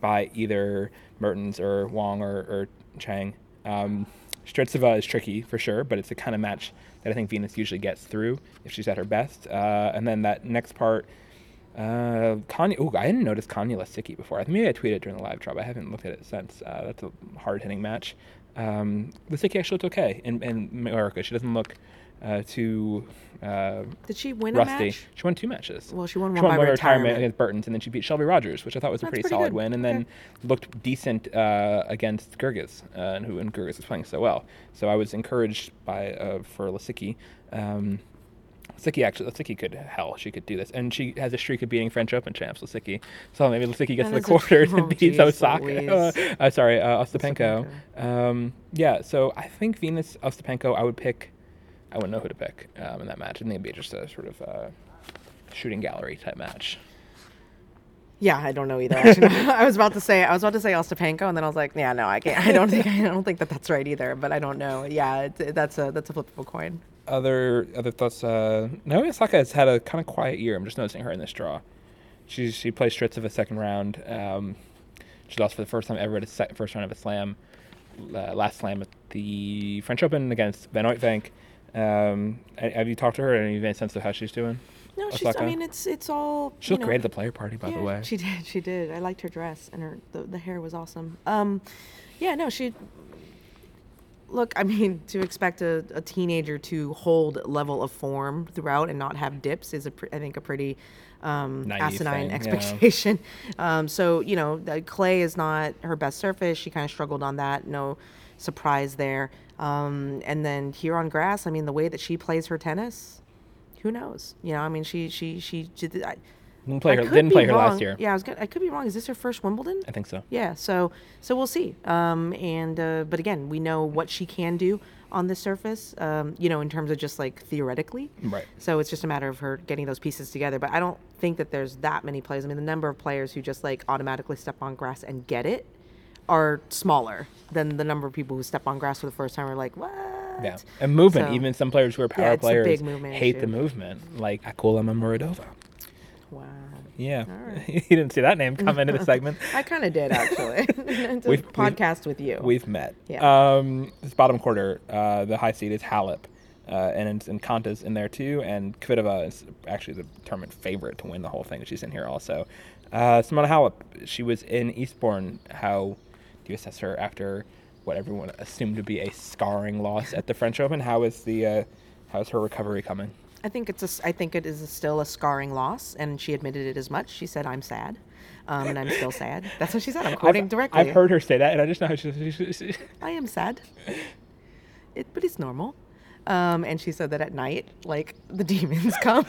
by either Mertens or Wong or, or Chang. Um, Strycova is tricky for sure, but it's the kind of match that I think Venus usually gets through if she's at her best. Uh, and then that next part, uh, Kanye. Oh, I didn't notice Kanye Lisicki before. I think maybe I tweeted during the live drop. I haven't looked at it since. Uh, that's a hard hitting match. Um, Lisicki actually looked okay in, in America. She doesn't look uh, too uh, Did she win a rusty. match? She won two matches. Well, she won She one won by one retirement. against Bertens, and then she beat Shelby Rogers, which I thought was a pretty, pretty solid good. win, and Okay. then looked decent uh, against Goerges, uh, and who and Goerges was playing so well. So I was encouraged by uh, for Lisicki. Um, Lisicki actually, Lisicki could hell, she could do this, and she has a streak of beating French Open champs. Lisicki, so maybe Lisicki gets to the a quarters and (laughs) oh, beats geez Osaka. (laughs) Uh, sorry, uh, Ostapenko. Um, yeah, so I think Venus Ostapenko. I would pick. I wouldn't know who to pick um, in that match. I think it'd be just a sort of uh, shooting gallery type match. Yeah, I don't know either. Actually, (laughs) I was about to say I was about to say Ostapenko, and then I was like, yeah, no, I can't. I don't think I don't think that that's right either. But I don't know. Yeah, it, that's a that's a flippable coin. Other other thoughts. Uh, Naomi Osaka has had a kind of quiet year. I'm just noticing her in this draw. She she plays Strycova second round. Um, she lost for the first time ever at a sec- first round of a slam, uh, last slam at the French Open against Van Uytvanck. Um, have you talked to her? and Any sense of how she's doing? No, she's. I mean, it's it's all. She you looked know, great at the player party, by the way. She (laughs) did. She did. I liked her dress and her the, the hair was awesome. Um, yeah, no, she. Look, I mean, (laughs) to expect a, a teenager to hold level of form throughout and not have dips is, a pr- I think, a pretty um, asinine thing, yeah. expectation. (laughs) Um, so you know, the clay is not her best surface. She kind of struggled on that. No surprise there. Um, and then here on grass, I mean, the way that she plays her tennis, who knows? You know, I mean, she she she did. I, Didn't play I her. Didn't play her wrong. last year. Yeah, I was. Gonna, I could be wrong. Is this her first Wimbledon? I think so. Yeah. So so we'll see. Um, and uh, but again, we know what she can do on the surface. Um, you know, in terms of just like theoretically. Right. So it's just a matter of her getting those pieces together. But I don't think that there's that many players. I mean, the number of players who just like automatically step on grass and get it are smaller than the number of people who step on grass for the first time are like, what? Yeah, and movement. So- even some players who are power Yeah, players hate the movement, like Akgul Amanmuradova. Wow. Yeah, (laughs) right. you didn't see that name come into the (laughs) segment. I kind of did actually. (laughs) We've- we've- podcast with you. We've met. Yeah. Um, this bottom quarter, uh, the high seed is Halep, uh, and and Konta's in there too, and Kvitova is actually the tournament favorite to win the whole thing. She's in here also. Uh, Simona Halep, she was in Eastbourne. How do you assess her after what everyone assumed to be a scarring loss at the French Open? How is the uh, how's her recovery coming? I think it's a I think it is still a scarring loss, and she admitted it as much. She said, "I'm sad, um, and I'm still sad." That's what she said. I'm quoting I've, directly. I've heard her say that, and I just know how she. she, she, (laughs) I am sad, it, but it's normal. Um, and she said that at night, like the (laughs) demons come.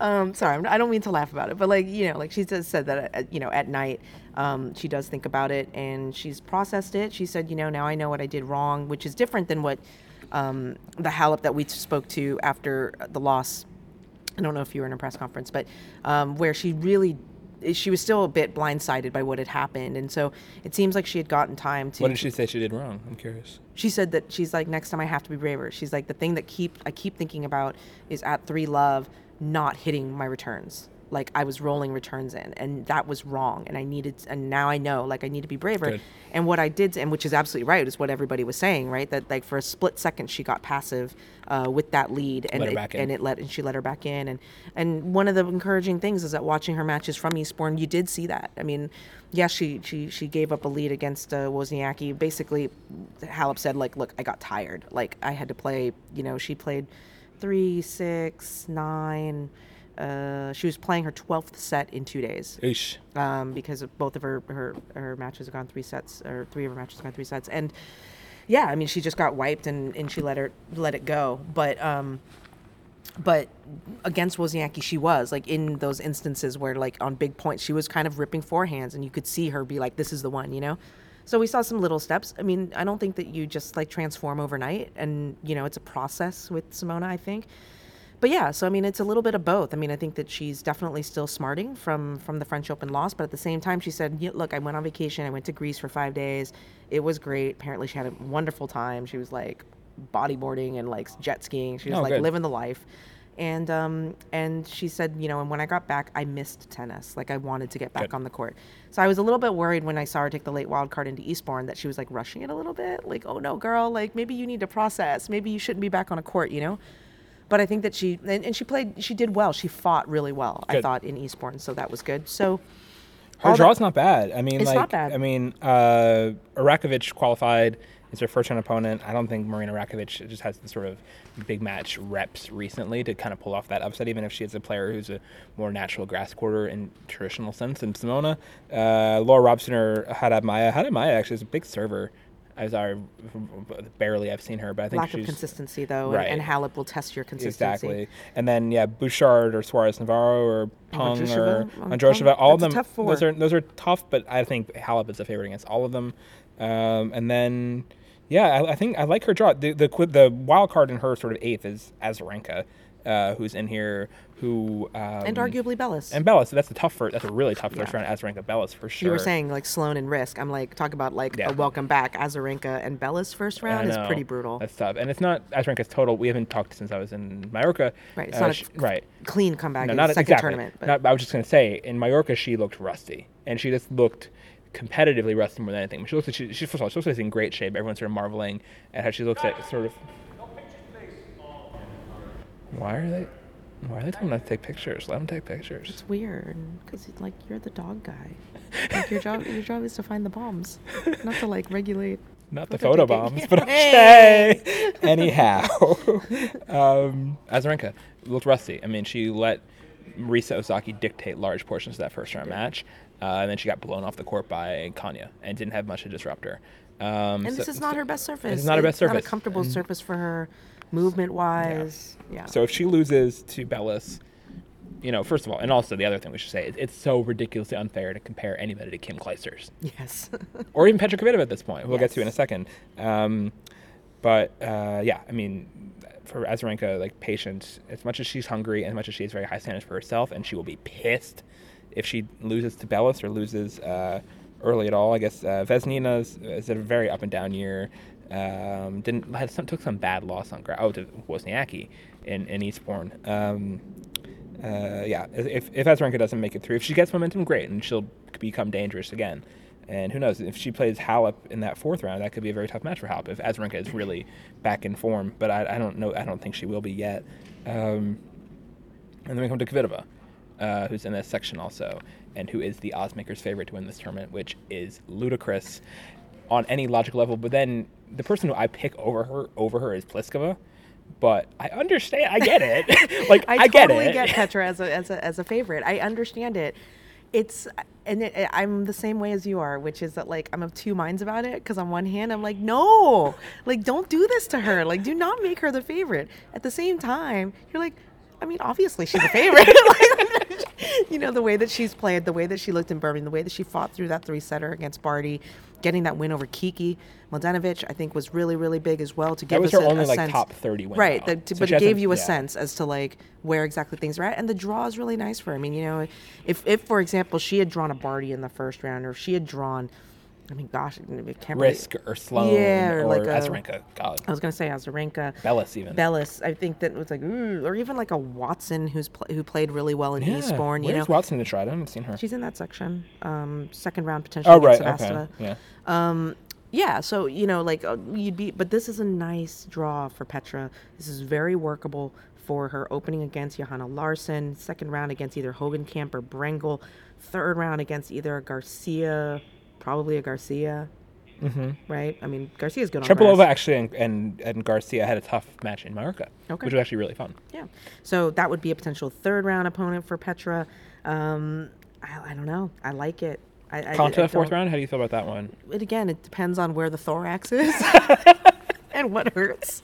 um, sorry, I'm, I don't mean to laugh about it, but like you know, like she just said that at, you know at night, um, she does think about it and she's processed it. She said, you know, now I know what I did wrong, which is different than what um, the Halep that we spoke to after the loss I don't know if you were in a press conference, but um, where she really, she was still a bit blindsided by what had happened, and so it seems like she had gotten time to. what did she say she did wrong? I'm curious. She said that she's like, next time I have to be braver. She's like, the thing that keep I keep thinking about is at three love, not hitting my returns. Like I was rolling returns in, and that was wrong. And I needed, and now I know, like I need to be braver. Good. And what I did, and which is absolutely right, is what everybody was saying, right? That like for a split second she got passive uh, with that lead, and it, and it let and she let her back in. And and one of the encouraging things is that watching her matches from Eastbourne, you did see that. I mean, yes, she she she gave up a lead against uh, Wozniacki. Basically, Halep said like, look, I got tired. Like I had to play. You know, she played three, six, nine. Uh, she was playing her 12th set in two days. Oosh. um, because of both of her, her her matches have gone three sets or three of her matches have gone three sets. And yeah I mean she just got wiped and, and she let her let it go. But um but against Wozniacki she was like in those instances where like on big points she was kind of ripping forehands and you could see her be like this is the one you know? So we saw some little steps. I mean I don't think that you just like transform overnight and you know it's a process with Simona I think but yeah, so I mean, it's a little bit of both. I mean, I think that she's definitely still smarting from from the French Open loss, but at the same time, she said, yeah, "Look, I went on vacation. I went to Greece for five days. It was great. Apparently, she had a wonderful time. She was like bodyboarding and like jet skiing. She was Oh, like good. living the life." And um and she said, you know, and when I got back, I missed tennis. Like I wanted to get back Good. on the court. So I was a little bit worried when I saw her take the late wild card into Eastbourne that she was like rushing it a little bit. Like, oh no, girl, like maybe you need to process. Maybe you shouldn't be back on a court, you know? But I think that she and, and she played she did well. She fought really well. I thought in Eastbourne, so that was good. So Her all that- not bad. I mean, It's like, not bad. I mean, uh, Erakovic qualified. It's her first round opponent. I don't think Marina Erakovic just has the sort of big match reps recently to kind of pull off that upset, even if she is a player who's a more natural grass quarter in traditional sense than Simona. Uh, Laura Robson or Haddad Maia. Haddad Maia actually is a big server. As I barely I've seen her, but I think lack she's of consistency though, Right. and, and Halep will test your consistency. Exactly. And then yeah, Bouchard or Suarez Navarro or Peng or Andrusheva. Androsheva, all of them. Those are those are tough, but I think Halep is a favorite against all of them. Um, and then yeah, I, I think I like her draw. The the the wild card in her sort of eighth is Azarenka. Uh, who's in here, who um, and arguably Bellis. and Bellis. That's a tough first. That's a really tough first Yeah. round. Azarenka Bellis for sure. you were saying like Sloane and Riske. I'm like talk about like Yeah. a welcome back Azarenka and Bellis first round is pretty brutal. That's tough, and it's not Azarenka's total. We haven't talked since I was in Mallorca. Right, it's Uh, not a right. Clean comeback No, in not the second exactly. tournament. But Not, I was just gonna say in Mallorca she looked rusty, and she just looked competitively rusty more than anything. She looks like she, she first of all she looks like she's in great shape. Everyone's sort of marveling at how she looks at sort of. Why are they? Why are they telling them to take pictures? Let them take pictures. it's weird because like you're the dog guy. Like your job, your job is to find the bombs, not to like regulate. Not the photo bombs, (laughs) but okay. (laughs) Anyhow, um, Azarenka looked rusty. I mean, she let Marisa Ozaki dictate large portions of that first round match, uh, and then she got blown off the court by Kanya and didn't have much to disrupt her. Um, And so- this is not her best surface. This is not her best surface. Not a comfortable surface for her, movement wise. Yeah. So if she loses to Bellis, you know, first of all, and also the other thing we should say is it's so ridiculously unfair to compare anybody to Kim Clijsters. yes. (laughs) or even Petra Kvitova at this point. We'll get to in a second. Um, but uh, yeah, I mean, for Azarenka, like patience, as much as she's hungry, as much as she has very high standards for herself, and she will be pissed if she loses to Bellis or loses uh, early at all. I guess uh, Vesnina's is a very up and down year. Um, didn't had some took some bad loss on gra- oh to Wozniacki in in Eastbourne. Um, uh, yeah, if if Azarenka doesn't make it through, if she gets momentum, great, and she'll become dangerous again. And who knows if she plays Halep in that fourth round, that could be a very tough match for Halep if Azarenka is really back in form. But I, I don't know. I don't think she will be yet. Um, and then we come to Kvitova, uh, who's in this section also, and who is the oddsmaker's favorite to win this tournament, which is ludicrous on any logical level. But then the person who I pick over her over her is Pliskova. But I understand. I get it. (laughs) (laughs) like I, I, get totally it. get (laughs) Petra as a, as a as a favorite. I understand it. It's and it, I'm the same way as you are, which is that like I'm of two minds about it. Because on one hand, I'm like, no, like don't do this to her. Like do not make her the favorite. At the same time, you're like, I mean, obviously she's a favorite. Like, you know the way that she's played, the way that she looked in Birmingham, the way that she fought through that three setter against Barty, getting that win over Kiki Mladenovic, I think was really really big as well to give That was us her a, only a like sense. top thirty win. Right, the, So but it gave you a yeah. sense as to like where exactly things are at, and the draw is really nice for her. I mean, you know, if if for example she had drawn a Barty in the first round, or if she had drawn, I mean, gosh, I can't really- Riske or Sloane Yeah, or, or like Azarenka. God, I was gonna say Azarenka, Bellis even. Bellis. I think that was like, ooh, or even like a Watson who's pl- who played really well in yeah. Eastbourne. You Where's know, Watson to try? I haven't seen her. she's in that section, um, second round potential. Oh right. Okay. Yeah. Um, yeah, so you know, like uh, you'd be, but this is a nice draw for Petra. This is very workable for her opening against Johanna Larsson, second round against either Hogenkamp or Brengle, third round against either Garcia, probably a Garcia, Mm-hmm. right? I mean, Garcia's good on Tripolova grass. actually and, and and Garcia had a tough match in Mallorca, Okay. which was actually really fun. Yeah, so that would be a potential third round opponent for Petra. Um, I, I don't know. I like it. I, I, I Konta fourth round. How do you feel about that one? it again, it depends on where the thorax is (laughs) (laughs) and what hurts.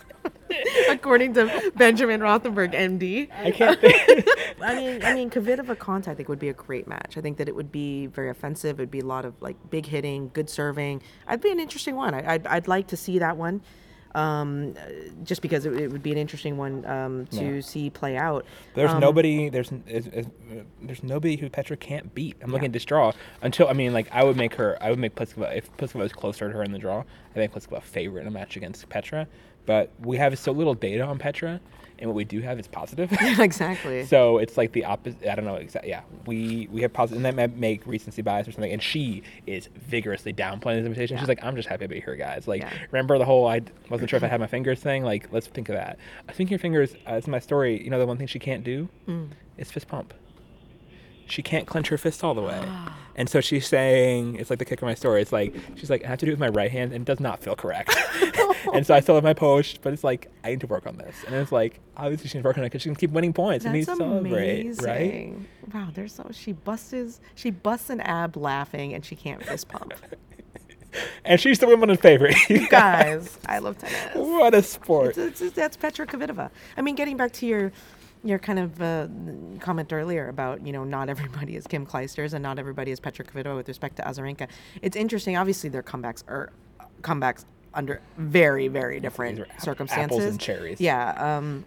(laughs) According to Benjamin Rothenberg, MD. I can't think. (laughs) I mean, I mean, Kvitova Konta, I think would be a great match. I think that it would be very offensive. It'd be a lot of like big hitting, good serving. I'd be an interesting one. I, I'd, I'd like to see that one, um, uh, just because it, it would be an interesting one um, to Yeah. see play out. There's Um, nobody. There's is, is, there's nobody who Petra can't beat. I'm looking at this draw until I mean like I would make her. I would make Pliskova if Pliskova was closer to her in the draw. I think Pliskova a favorite in a match against Petra. But we have so little data on Petra, and what we do have is positive. Yeah, (laughs) exactly. So it's like the opposite. I don't know exactly. Yeah, we we have positive, and that might make recency bias or something. And she is vigorously downplaying this invitation. She's like, I'm just happy to be here, guys. Like, Yeah. remember the whole I wasn't sure if I had my fingers thing. Like, let's think of that. I think your fingers. Uh, it's my story. You know, the one thing she can't do Mm. is fist pump. She can't clench her fist all the way, ah. and so she's saying it's like the kick of my story. It's like she's like I have to do it with my right hand, and it does not feel correct. (laughs) and so I still have my post, but it's like I need to work on this. And it's like obviously she's working on it because she can keep winning points and That's needs to celebrate, right? Wow, there's so she busts she busts an ab laughing and she can't fist pump. (laughs) And she's the women's favorite. (laughs) You Guys, I love tennis. what a sport! It's, it's- that's Petra Kvitova. I mean, getting back to your your kind of uh, comment earlier about you know not everybody is Kim Clijsters and not everybody is Petra Kvitova with respect to Azarenka. It's interesting. Obviously, their comebacks are comebacks under very very different circumstances. apples and cherries. Yeah. Um,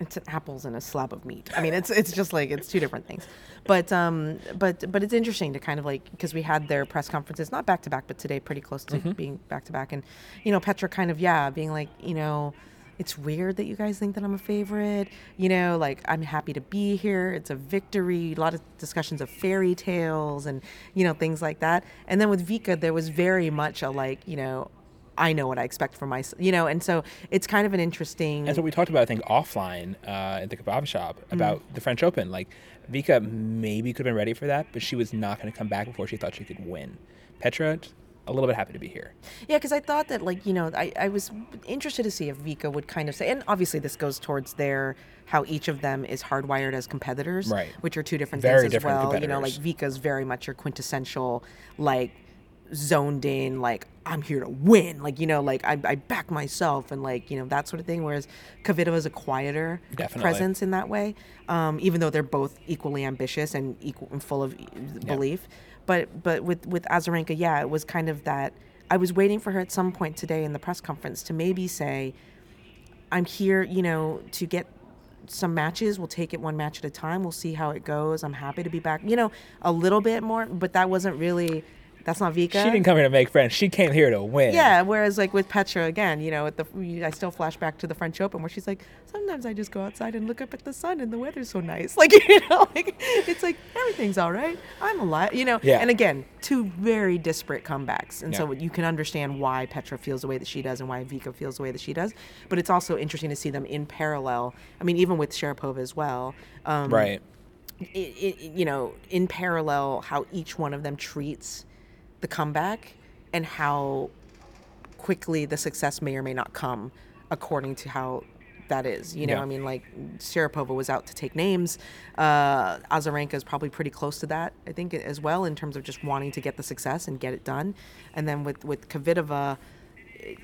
it's apples and a slab of meat. I mean, it's it's just like it's two different things. But um, but but it's interesting to kind of like because we had their press conferences not back to back, but today pretty close to being back to back, and you know Petra kind of yeah being like you know. It's weird that you guys think that I'm a favorite. You know, like I'm happy to be here. It's a victory. A lot of discussions of fairy tales and you know things like that. And then with Vika, there was very much a like you know I know what I expect from myself, you know, and so it's kind of an interesting. That's what we talked about, I think, offline uh, at the kebab shop Mm. about the French Open. Like, Vika maybe could have been ready for that, but she was not going to come back before she thought she could win. Petra, a little bit happy to be here. Yeah, because I thought that, like, you know, I, I was interested to see if Vika would kind of say, and obviously this goes towards their how each of them is hardwired as competitors, Right. Which are two different Very things as different well. You know, like. Vika's very much your quintessential, like, zoned in, like I'm here to win, like you know, like I, I back myself and like you know that sort of thing. Whereas Kvitova is a quieter Definitely. presence in that way, um, even though they're both equally ambitious and equal and full of e- belief. But but with with Azarenka, yeah, it was kind of that. I was waiting for her at some point today in the press conference to maybe say, "I'm here, you know, to get." Some matches, we'll take it one match at a time. We'll see how it goes. I'm happy to be back. You know, a little bit more, but that wasn't really. That's not Vika. She didn't come here to make friends. She came here to win. Yeah, whereas like with Petra again, you know, at the I still flash back to the French Open where she's like, sometimes I just go outside and look up at the sun and the weather's so nice. (laughs) Like you know, like it's like everything's all right. I'm alive. You know. Yeah. And again, two very disparate comebacks, and so you can understand why Petra feels the way that she does and why Vika feels the way that she does. But it's also interesting to see them in parallel. I mean, even with Sharapova as well. Um, Right. i i you know, in parallel, how each one of them treats the comeback and how quickly the success may or may not come according to how that is. You know, Yeah. I mean, like Sharapova was out to take names. Uh, Azarenka is probably pretty close to that, I think, as well, in terms of just wanting to get the success and get it done. And then with with Kvitova,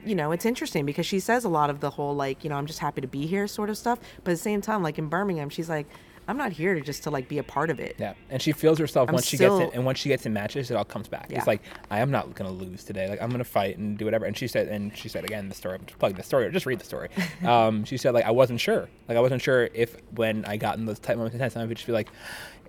you know, it's interesting because she says a lot of the whole like, you know, I'm just happy to be here sort of stuff. But at the same time, like in Birmingham, she's like, I'm not here to just to like be a part of it. Yeah, and she feels herself I'm once she gets it, and once she gets in matches, it all comes back. Yeah. It's like I am not gonna lose today. Like I'm gonna fight and do whatever. And she said, and she said again, the story. I'm just plugging the story, or just read the story. (laughs) um, she said like I wasn't sure. Like I wasn't sure if when I got in those tight moments in tennis, I would just be like,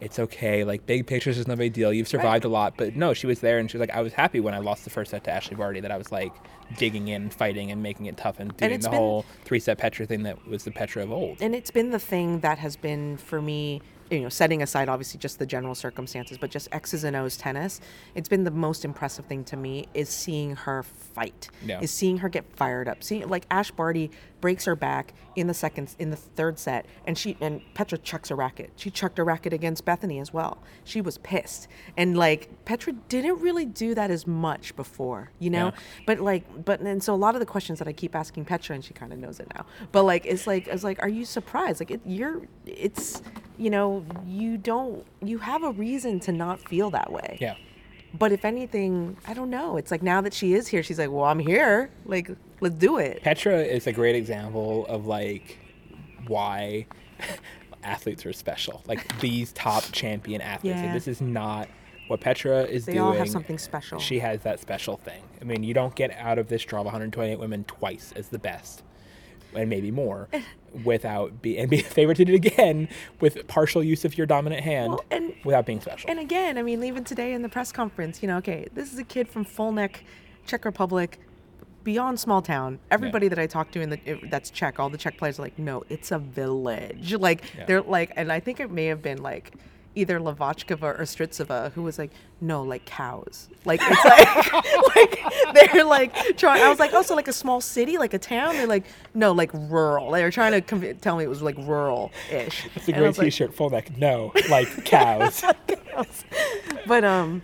it's okay. Like big pictures is no big deal. You've survived a lot, but no, she was there, and she was like, I was happy when I lost the first set to Ashley Barty that I was like digging in, fighting, and making it tough, and doing it's the been- whole three set Petra thing that was the Petra of old. and it's been the thing that has been for me you know setting aside obviously just the general circumstances but just x's and o's tennis it's been the most impressive thing to me is seeing her fight Yeah. is seeing her get fired up. Seeing like ash barty breaks her back in the second in the third set and she and petra chucks a racket. She chucked a racket against bethany as well. She was pissed. And like petra didn't really do that as much before you know? Yeah. but like but and so a lot of the questions that i keep asking petra and she kind of knows it now but like it's like it's like are you surprised? Like it, you're it's you know you don't you have a reason to not feel that way Yeah. but if anything i don't know it's like now that she is here she's like well i'm here like let's do it Petra is a great example of like why (laughs) athletes are special. Like these top champion athletes. Yeah. this is not what Petra is They doing. all have something special. She has that special thing. I mean, you don't get out of this draw of 128 women twice as the best, and maybe more, without being and be (laughs) favorited again with partial use of your dominant hand Well, and- without being special. And again, I mean, even today in the press conference, you know, okay, this is a kid from Fulnek, Czech Republic, beyond small town. Everybody that I talk to in the eh, that's Czech, all the Czech players are like, no, it's a village. Like Yeah. they're like, and I think it may have been like either Hlavackova or Strycova who was like, no, like cows. Like it's like, (laughs) (laughs) like they're like trying. I was like, oh, so like a small city, like a town. They're like, no, like rural. They were trying to conv- tell me it was like rural-ish. it's a great T-shirt, full neck. No, like (laughs) cows. but um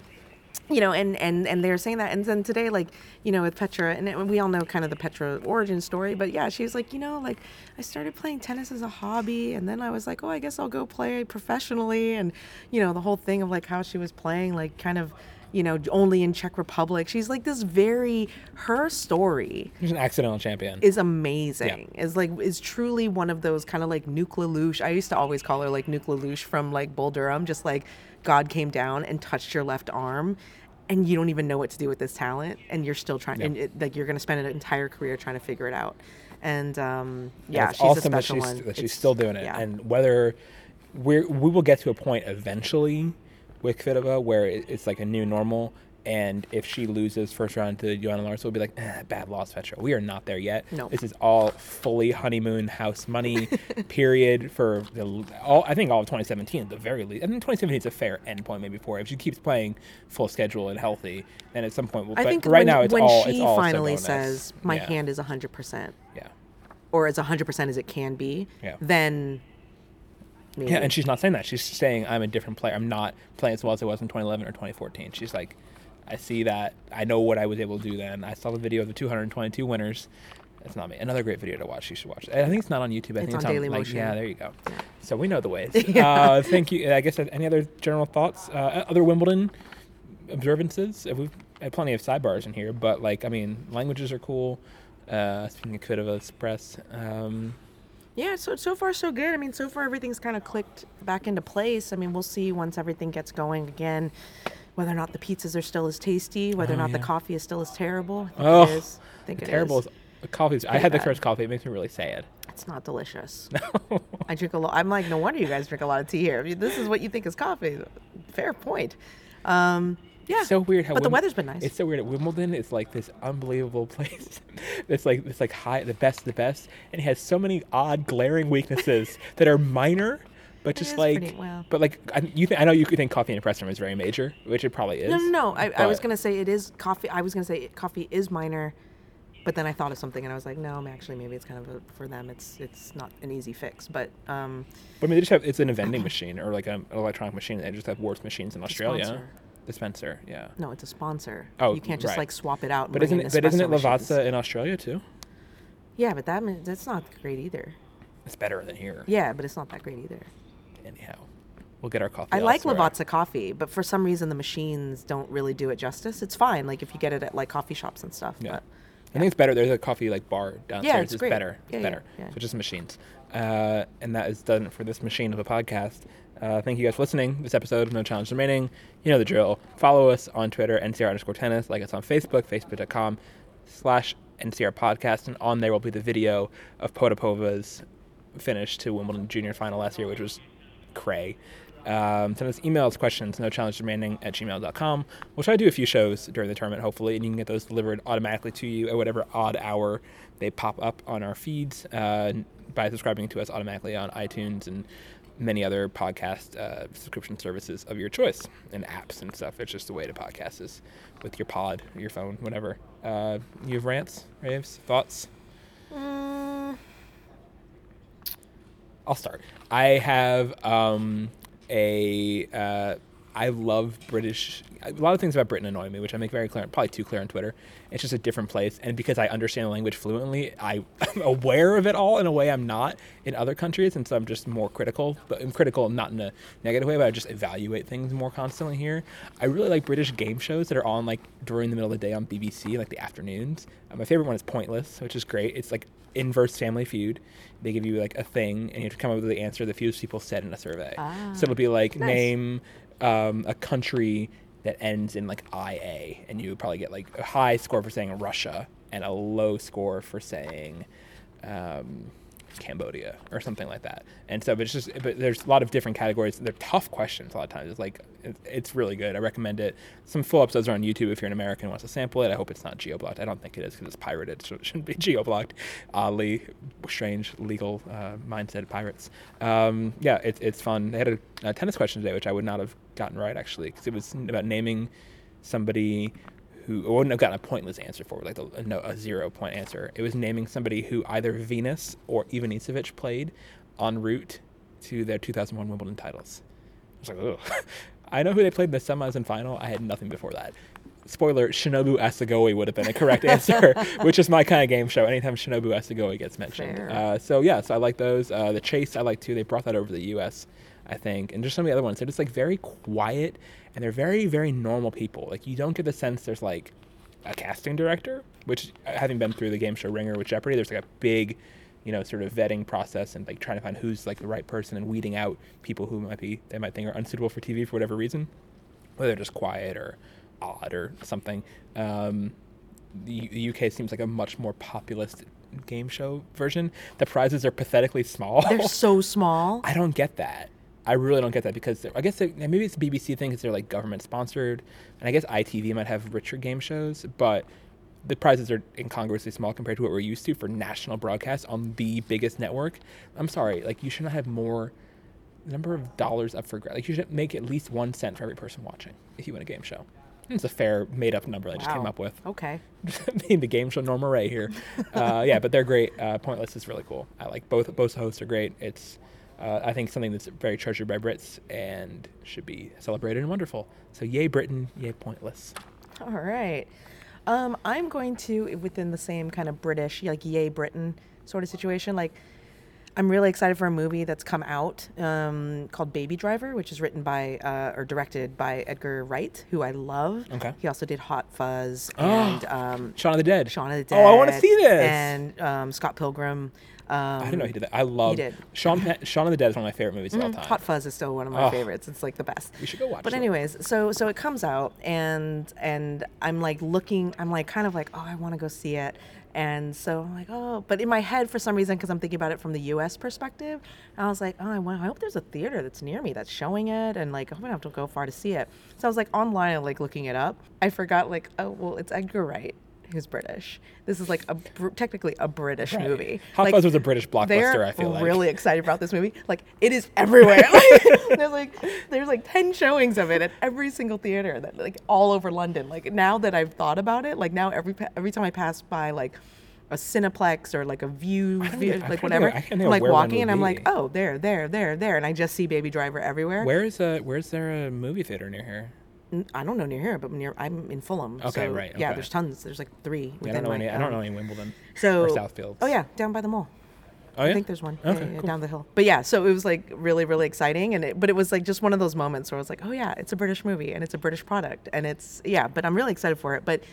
you know and and and they're saying that. And then today like you know with petra and we all know kind of the petra origin story but yeah she was like you know like i started playing tennis as a hobby and then i was like oh i guess i'll go play professionally and you know the whole thing of like how she was playing like kind of you know only in czech republic she's like this very her story She's an accidental champion. is amazing. Is like is truly one of those kind of like Nuke LaLoosh. I used to always call her like Nuke LaLoosh from like Bull Durham. Just like God came down and touched your left arm, and you don't even know what to do with this talent, and you're still trying, Yeah. and it, like you're going to spend an entire career trying to figure it out. And um, And yeah, it's she's a awesome that special she's, one. that she's It's- still doing it. yeah. And whether we're, we will get to a point eventually with Kvitova where it, it's like a new normal. And if she loses first round to Johanna Larsson, we'll be like, eh, bad loss, Petra. We are not there yet. No. This is all fully honeymoon house money (laughs) period for the all. I think all of 2017 at the very least. I think 2017 is a fair endpoint maybe for her. if she keeps playing full schedule and healthy. Then at some point, we'll. I but think right when, now it's when all. she it's all finally says, "My Yeah. hand is 100 percent," Yeah. or as 100 percent as it can be, Yeah. then maybe. Yeah, and she's not saying that. She's saying I'm a different player. I'm not playing as well as I was in 2011 or 2014. She's like, I see that. I know what I was able to do then. I saw the video of the 222 winners. That's not me. Another great video to watch. You should watch it. I think it's not on YouTube. I It's think it's on on like, Dailymotion. Yeah, there you go. So we know the ways. (laughs) Yeah. uh, thank you. I guess uh, any other general thoughts? Uh, other Wimbledon observances? Uh, We've had plenty of sidebars in here, but like, I mean, languages are cool. Uh, speaking of Kvitova Express, um, Yeah, so so far so good. I mean, so far everything's kind of clicked back into place. I mean, we'll see once everything gets going again, whether or not the pizzas are still as tasty, whether or Oh, not the coffee is still as terrible. I think Oh, it is. I think it terrible. is. Coffee. I had the bad. first coffee. It makes me really sad. It's not delicious. (laughs) No. I drink a lot. I'm like, no wonder you guys drink a lot of tea here. I mean, this is what you think is coffee. Fair point. Um, yeah. It's so weird how But the weather's been nice. It's so weird. Wimbledon is like this unbelievable (laughs) place. it's like it's like high, the best, of the best, and it has so many odd, glaring weaknesses (laughs) that are minor, but just like, pretty- well. but like I, you. I know you could think coffee in a press room is very major, which it probably is. No, no, no. I, I was gonna say it is coffee. I was gonna say coffee is minor, but then I thought of something and I was like, no, actually, maybe it's kind of a, for them. It's it's not an easy fix, but um, But I mean, they just have it's in a vending (coughs) machine or like an electronic machine. They just have worse machines in Australia. sponsor. Dispenser, yeah. no, it's a sponsor. Oh, you can't just right. like swap it out. And But isn't it? But isn't it espresso machines. Lavazza in Australia too? Yeah, but that that's not great either. It's better than here. Yeah, but it's not that great either. Anyhow, we'll get our coffee. I like. Lavazza coffee, but for some reason the machines don't really do it justice. It's fine, like if you get it at like coffee shops and stuff. Yeah. But I think it's better. There's a coffee like bar downstairs. it's it's great. better. It's Yeah, yeah, better. yeah. So just machines. Uh, and that is done for this machine of a podcast. Uh, thank you guys for listening. This episode of No Challenge Remaining. You know the drill. Follow us on Twitter, NCR underscore tennis. Like us on Facebook, facebook.com slash NCR podcast. And on there will be the video of Potapova's finish to Wimbledon Junior final last year, which was cray. Um, send us emails, questions, no challenge remaining at gmail.com. We'll try to do a few shows during the tournament, hopefully, and you can get those delivered automatically to you at whatever odd hour they pop up on our feeds uh, by subscribing to us automatically on iTunes and many other podcast uh, subscription services of your choice and apps and stuff. It's just the way to podcast is with your pod, your phone, whatever. Uh, you have rants, raves, thoughts? Mm, I'll start. I have um, a. Uh, I love British. A lot of things about Britain annoy me, which I make very clear, probably too clear on Twitter. It's just a different place, and because I understand the language fluently, I, (laughs) I'm aware of it all in a way I'm not in other countries, and so I'm just more critical. But I'm critical not in a negative way, but I just evaluate things more constantly here. I really like British game shows that are on like during the middle of the day on BBC, like the afternoons. Uh, my favorite one is Pointless, which is great. It's like inverse Family Feud. They give you like a thing, and you have to come up with the answer the fewest people said in a survey. Ah. So it'll be like Nice. name um, a country that ends in like IA, and you would probably get like a high score for saying Russia and a low score for saying um, Cambodia or something like that. And so, but it's just, but there's a lot of different categories. They're tough questions a lot of times. It's like, it's really good. I recommend it. Some full episodes are on YouTube if you're an American and wants to sample it. I hope it's not geo-blocked. I don't think it is because it's pirated, so it shouldn't be (laughs) geo-blocked. Oddly strange legal uh, mindset of pirates. Um, yeah, it's it's fun. They had a, a tennis question today, which I would not have gotten right actually, because it was about naming somebody who I wouldn't have gotten a pointless answer for, like a, no, a zero point answer. It was naming somebody who either Venus or Ivanisevic played en route to their 2001 Wimbledon titles. I was like, ugh. (laughs) I know who they played in the semis and final. I had nothing before that. Spoiler: Shinobu Asagoe would have been a correct (laughs) answer, which is my kind of game show. Anytime Shinobu Asagoe gets mentioned, uh, so yeah, so I like those. Uh, the Chase I like too. They brought that over to the U.S. I think, and just some of the other ones. They're just like very quiet and they're very very normal people. Like you don't get the sense there's like a casting director, which uh, having been through the game show wringer with Jeopardy, there's like a big, you know, sort of vetting process and like trying to find who's like the right person and weeding out people who might be they might think are unsuitable for TV for whatever reason, whether they're just quiet or odd or something. Um, the, the UK seems like a much more populist game show version. The prizes are pathetically small. They're so (laughs) small. I don't get that. I really don't get that because I guess they're- maybe it's a BBC thing because they're like government sponsored, and I guess ITV might have richer game shows, but the prizes are incongruously small compared to what we're used to for national broadcasts on the biggest network. I'm sorry, like you should not have more number of dollars up for grabs. Like you should make at least one cent for every person watching if you win a game show. It's a fair made up number I just came up with. Okay. (laughs) being the game show Norma Rae here. (laughs) Uh, yeah, but they're great. Uh, Pointless is really cool. I like both. Both hosts are great. It's uh, I think something that's very treasured by Brits and should be celebrated and wonderful. So yay Britain, yay Pointless. All right. Um, I'm going to within the same kind of British, like yay Britain sort of situation. Like, I'm really excited for a movie that's come out um, called Baby Driver, which is written by uh, or directed by Edgar Wright, who I love. Okay. He also did Hot Fuzz Oh, (gasps) and um, Shaun of the Dead. Shaun of the Dead. Oh, I want to see this. And um, Scott Pilgrim. Um, I didn't know he did that. I love did. Shaun. Pe- Shaun of the Dead is one of my favorite movies of all Mhm. time. Hot Fuzz is still one of my Oh. favorites. It's like the best. We should go watch it. But it. anyways, so so it comes out and and I'm like looking. I'm like kind of like oh I want to go see it. And so I'm like oh, but in my head for some reason because I'm thinking about it from the U.S. perspective, I was like oh I, want, I hope there's a theater that's near me that's showing it and like I'm gonna have to go far to see it. So I was like online like looking it up. I forgot like oh well it's Edgar Wright. Who's British? This is like a br- technically a British Right. movie. Hot like, Fuzz was a British blockbuster, I feel like. really excited about this movie. Like it is everywhere. (laughs) Like, there's like there's like ten showings of it at every single theater that like all over London. Like now that I've thought about it, like now every every time I pass by like a Cineplex or like a Vue, view I like whatever, think of- I can't think I'm like walking and I'm like, oh there, there, there, there, and I just see Baby Driver everywhere. Where is uh, a Where's there a movie theater near here? I don't know near here, but near I'm in Fulham. Okay, so, right, Yeah, there's tons. There's like three. Yeah, I don't know my, any. I don't um, know any in Wimbledon. So or Southfields. Oh yeah, down by the mall. Oh yeah. I think there's one. Okay, yeah, yeah, cool. down the hill. But yeah, so it was like really, really exciting, and it, but it was like just one of those moments where I was like, oh yeah, it's a British movie and it's a British product, and it's yeah. But I'm really excited for it. But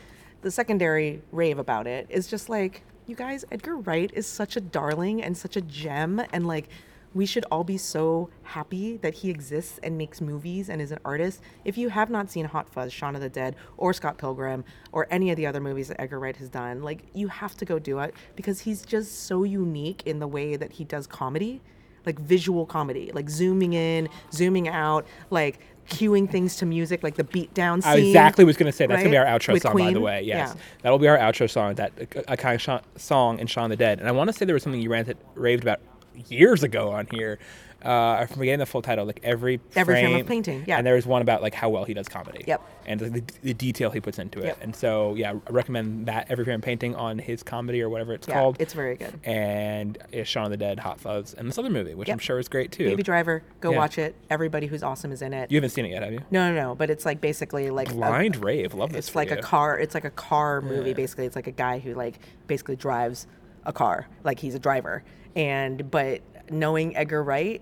the secondary rave about it is just like, you guys, Edgar Wright is such a darling and such a gem, and like. We should all be so happy that he exists and makes movies and is an artist. If you have not seen Hot Fuzz, Shaun of the Dead, or Scott Pilgrim, or any of the other movies that Edgar Wright has done, like you have to go do it because he's just so unique in the way that he does comedy, like visual comedy, like zooming in, zooming out, like cueing things to music, like the beat down scene. I exactly was going to say that's going to be our outro With song, by the way. Yes, Yeah. that'll be our outro song. That a, kind of sh- song in Shaun of the Dead. And I want to say there was something you ranted, raved about years ago on here. Uh, I'm forgetting the full title. Like every Every frame of painting, yeah. And there was one about like how well he does comedy. Yep. And the, the detail he puts into it. Yep. And so yeah, I recommend that every frame of painting on his comedy or whatever it's Yeah, called. it's very good. and it's Shaun of the Dead, Hot Fuzz, and this other movie, which I'm sure is great too. Baby Driver, go Yeah. watch it. Everybody who's awesome is in it. You haven't seen it yet, have you? no, no, no, but it's like basically like a- Blind rave. Love this. it's like you. a car it's like a car movie Yeah. basically it's like a guy who like basically drives a car like he's a driver and but knowing edgar wright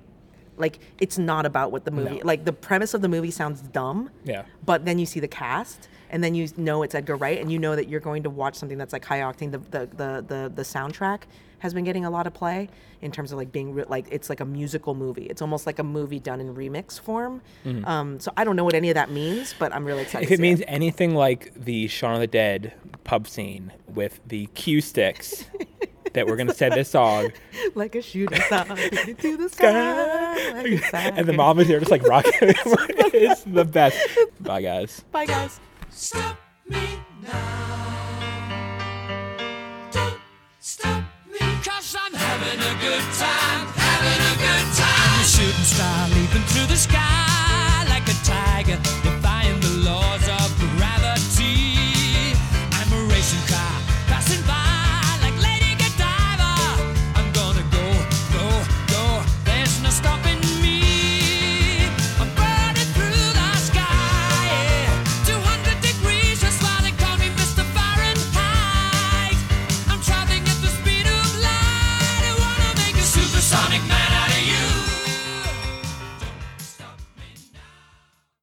like it's not about what the movie No. like the premise of the movie sounds dumb Yeah. but then you see the cast and then you know it's edgar wright and you know that you're going to watch something that's like high octane. The the the the, the soundtrack has been getting a lot of play in terms of like being re- like it's like a musical movie. It's almost like a movie done in remix form. Um, so i don't know what any of that means but i'm really excited If to it means anything like the Shaun of the Dead pub scene with the cue sticks (laughs) that we're gonna set this song, (laughs) like a shooting (laughs) star to the sky. like (laughs) and the mom is here just like rocking. it's the best. Bye guys. Bye, guys. Stop me now. Don't stop me. Cause I'm having a good time. Having a good time. I'm a shooting star leaping through the sky like a tiger.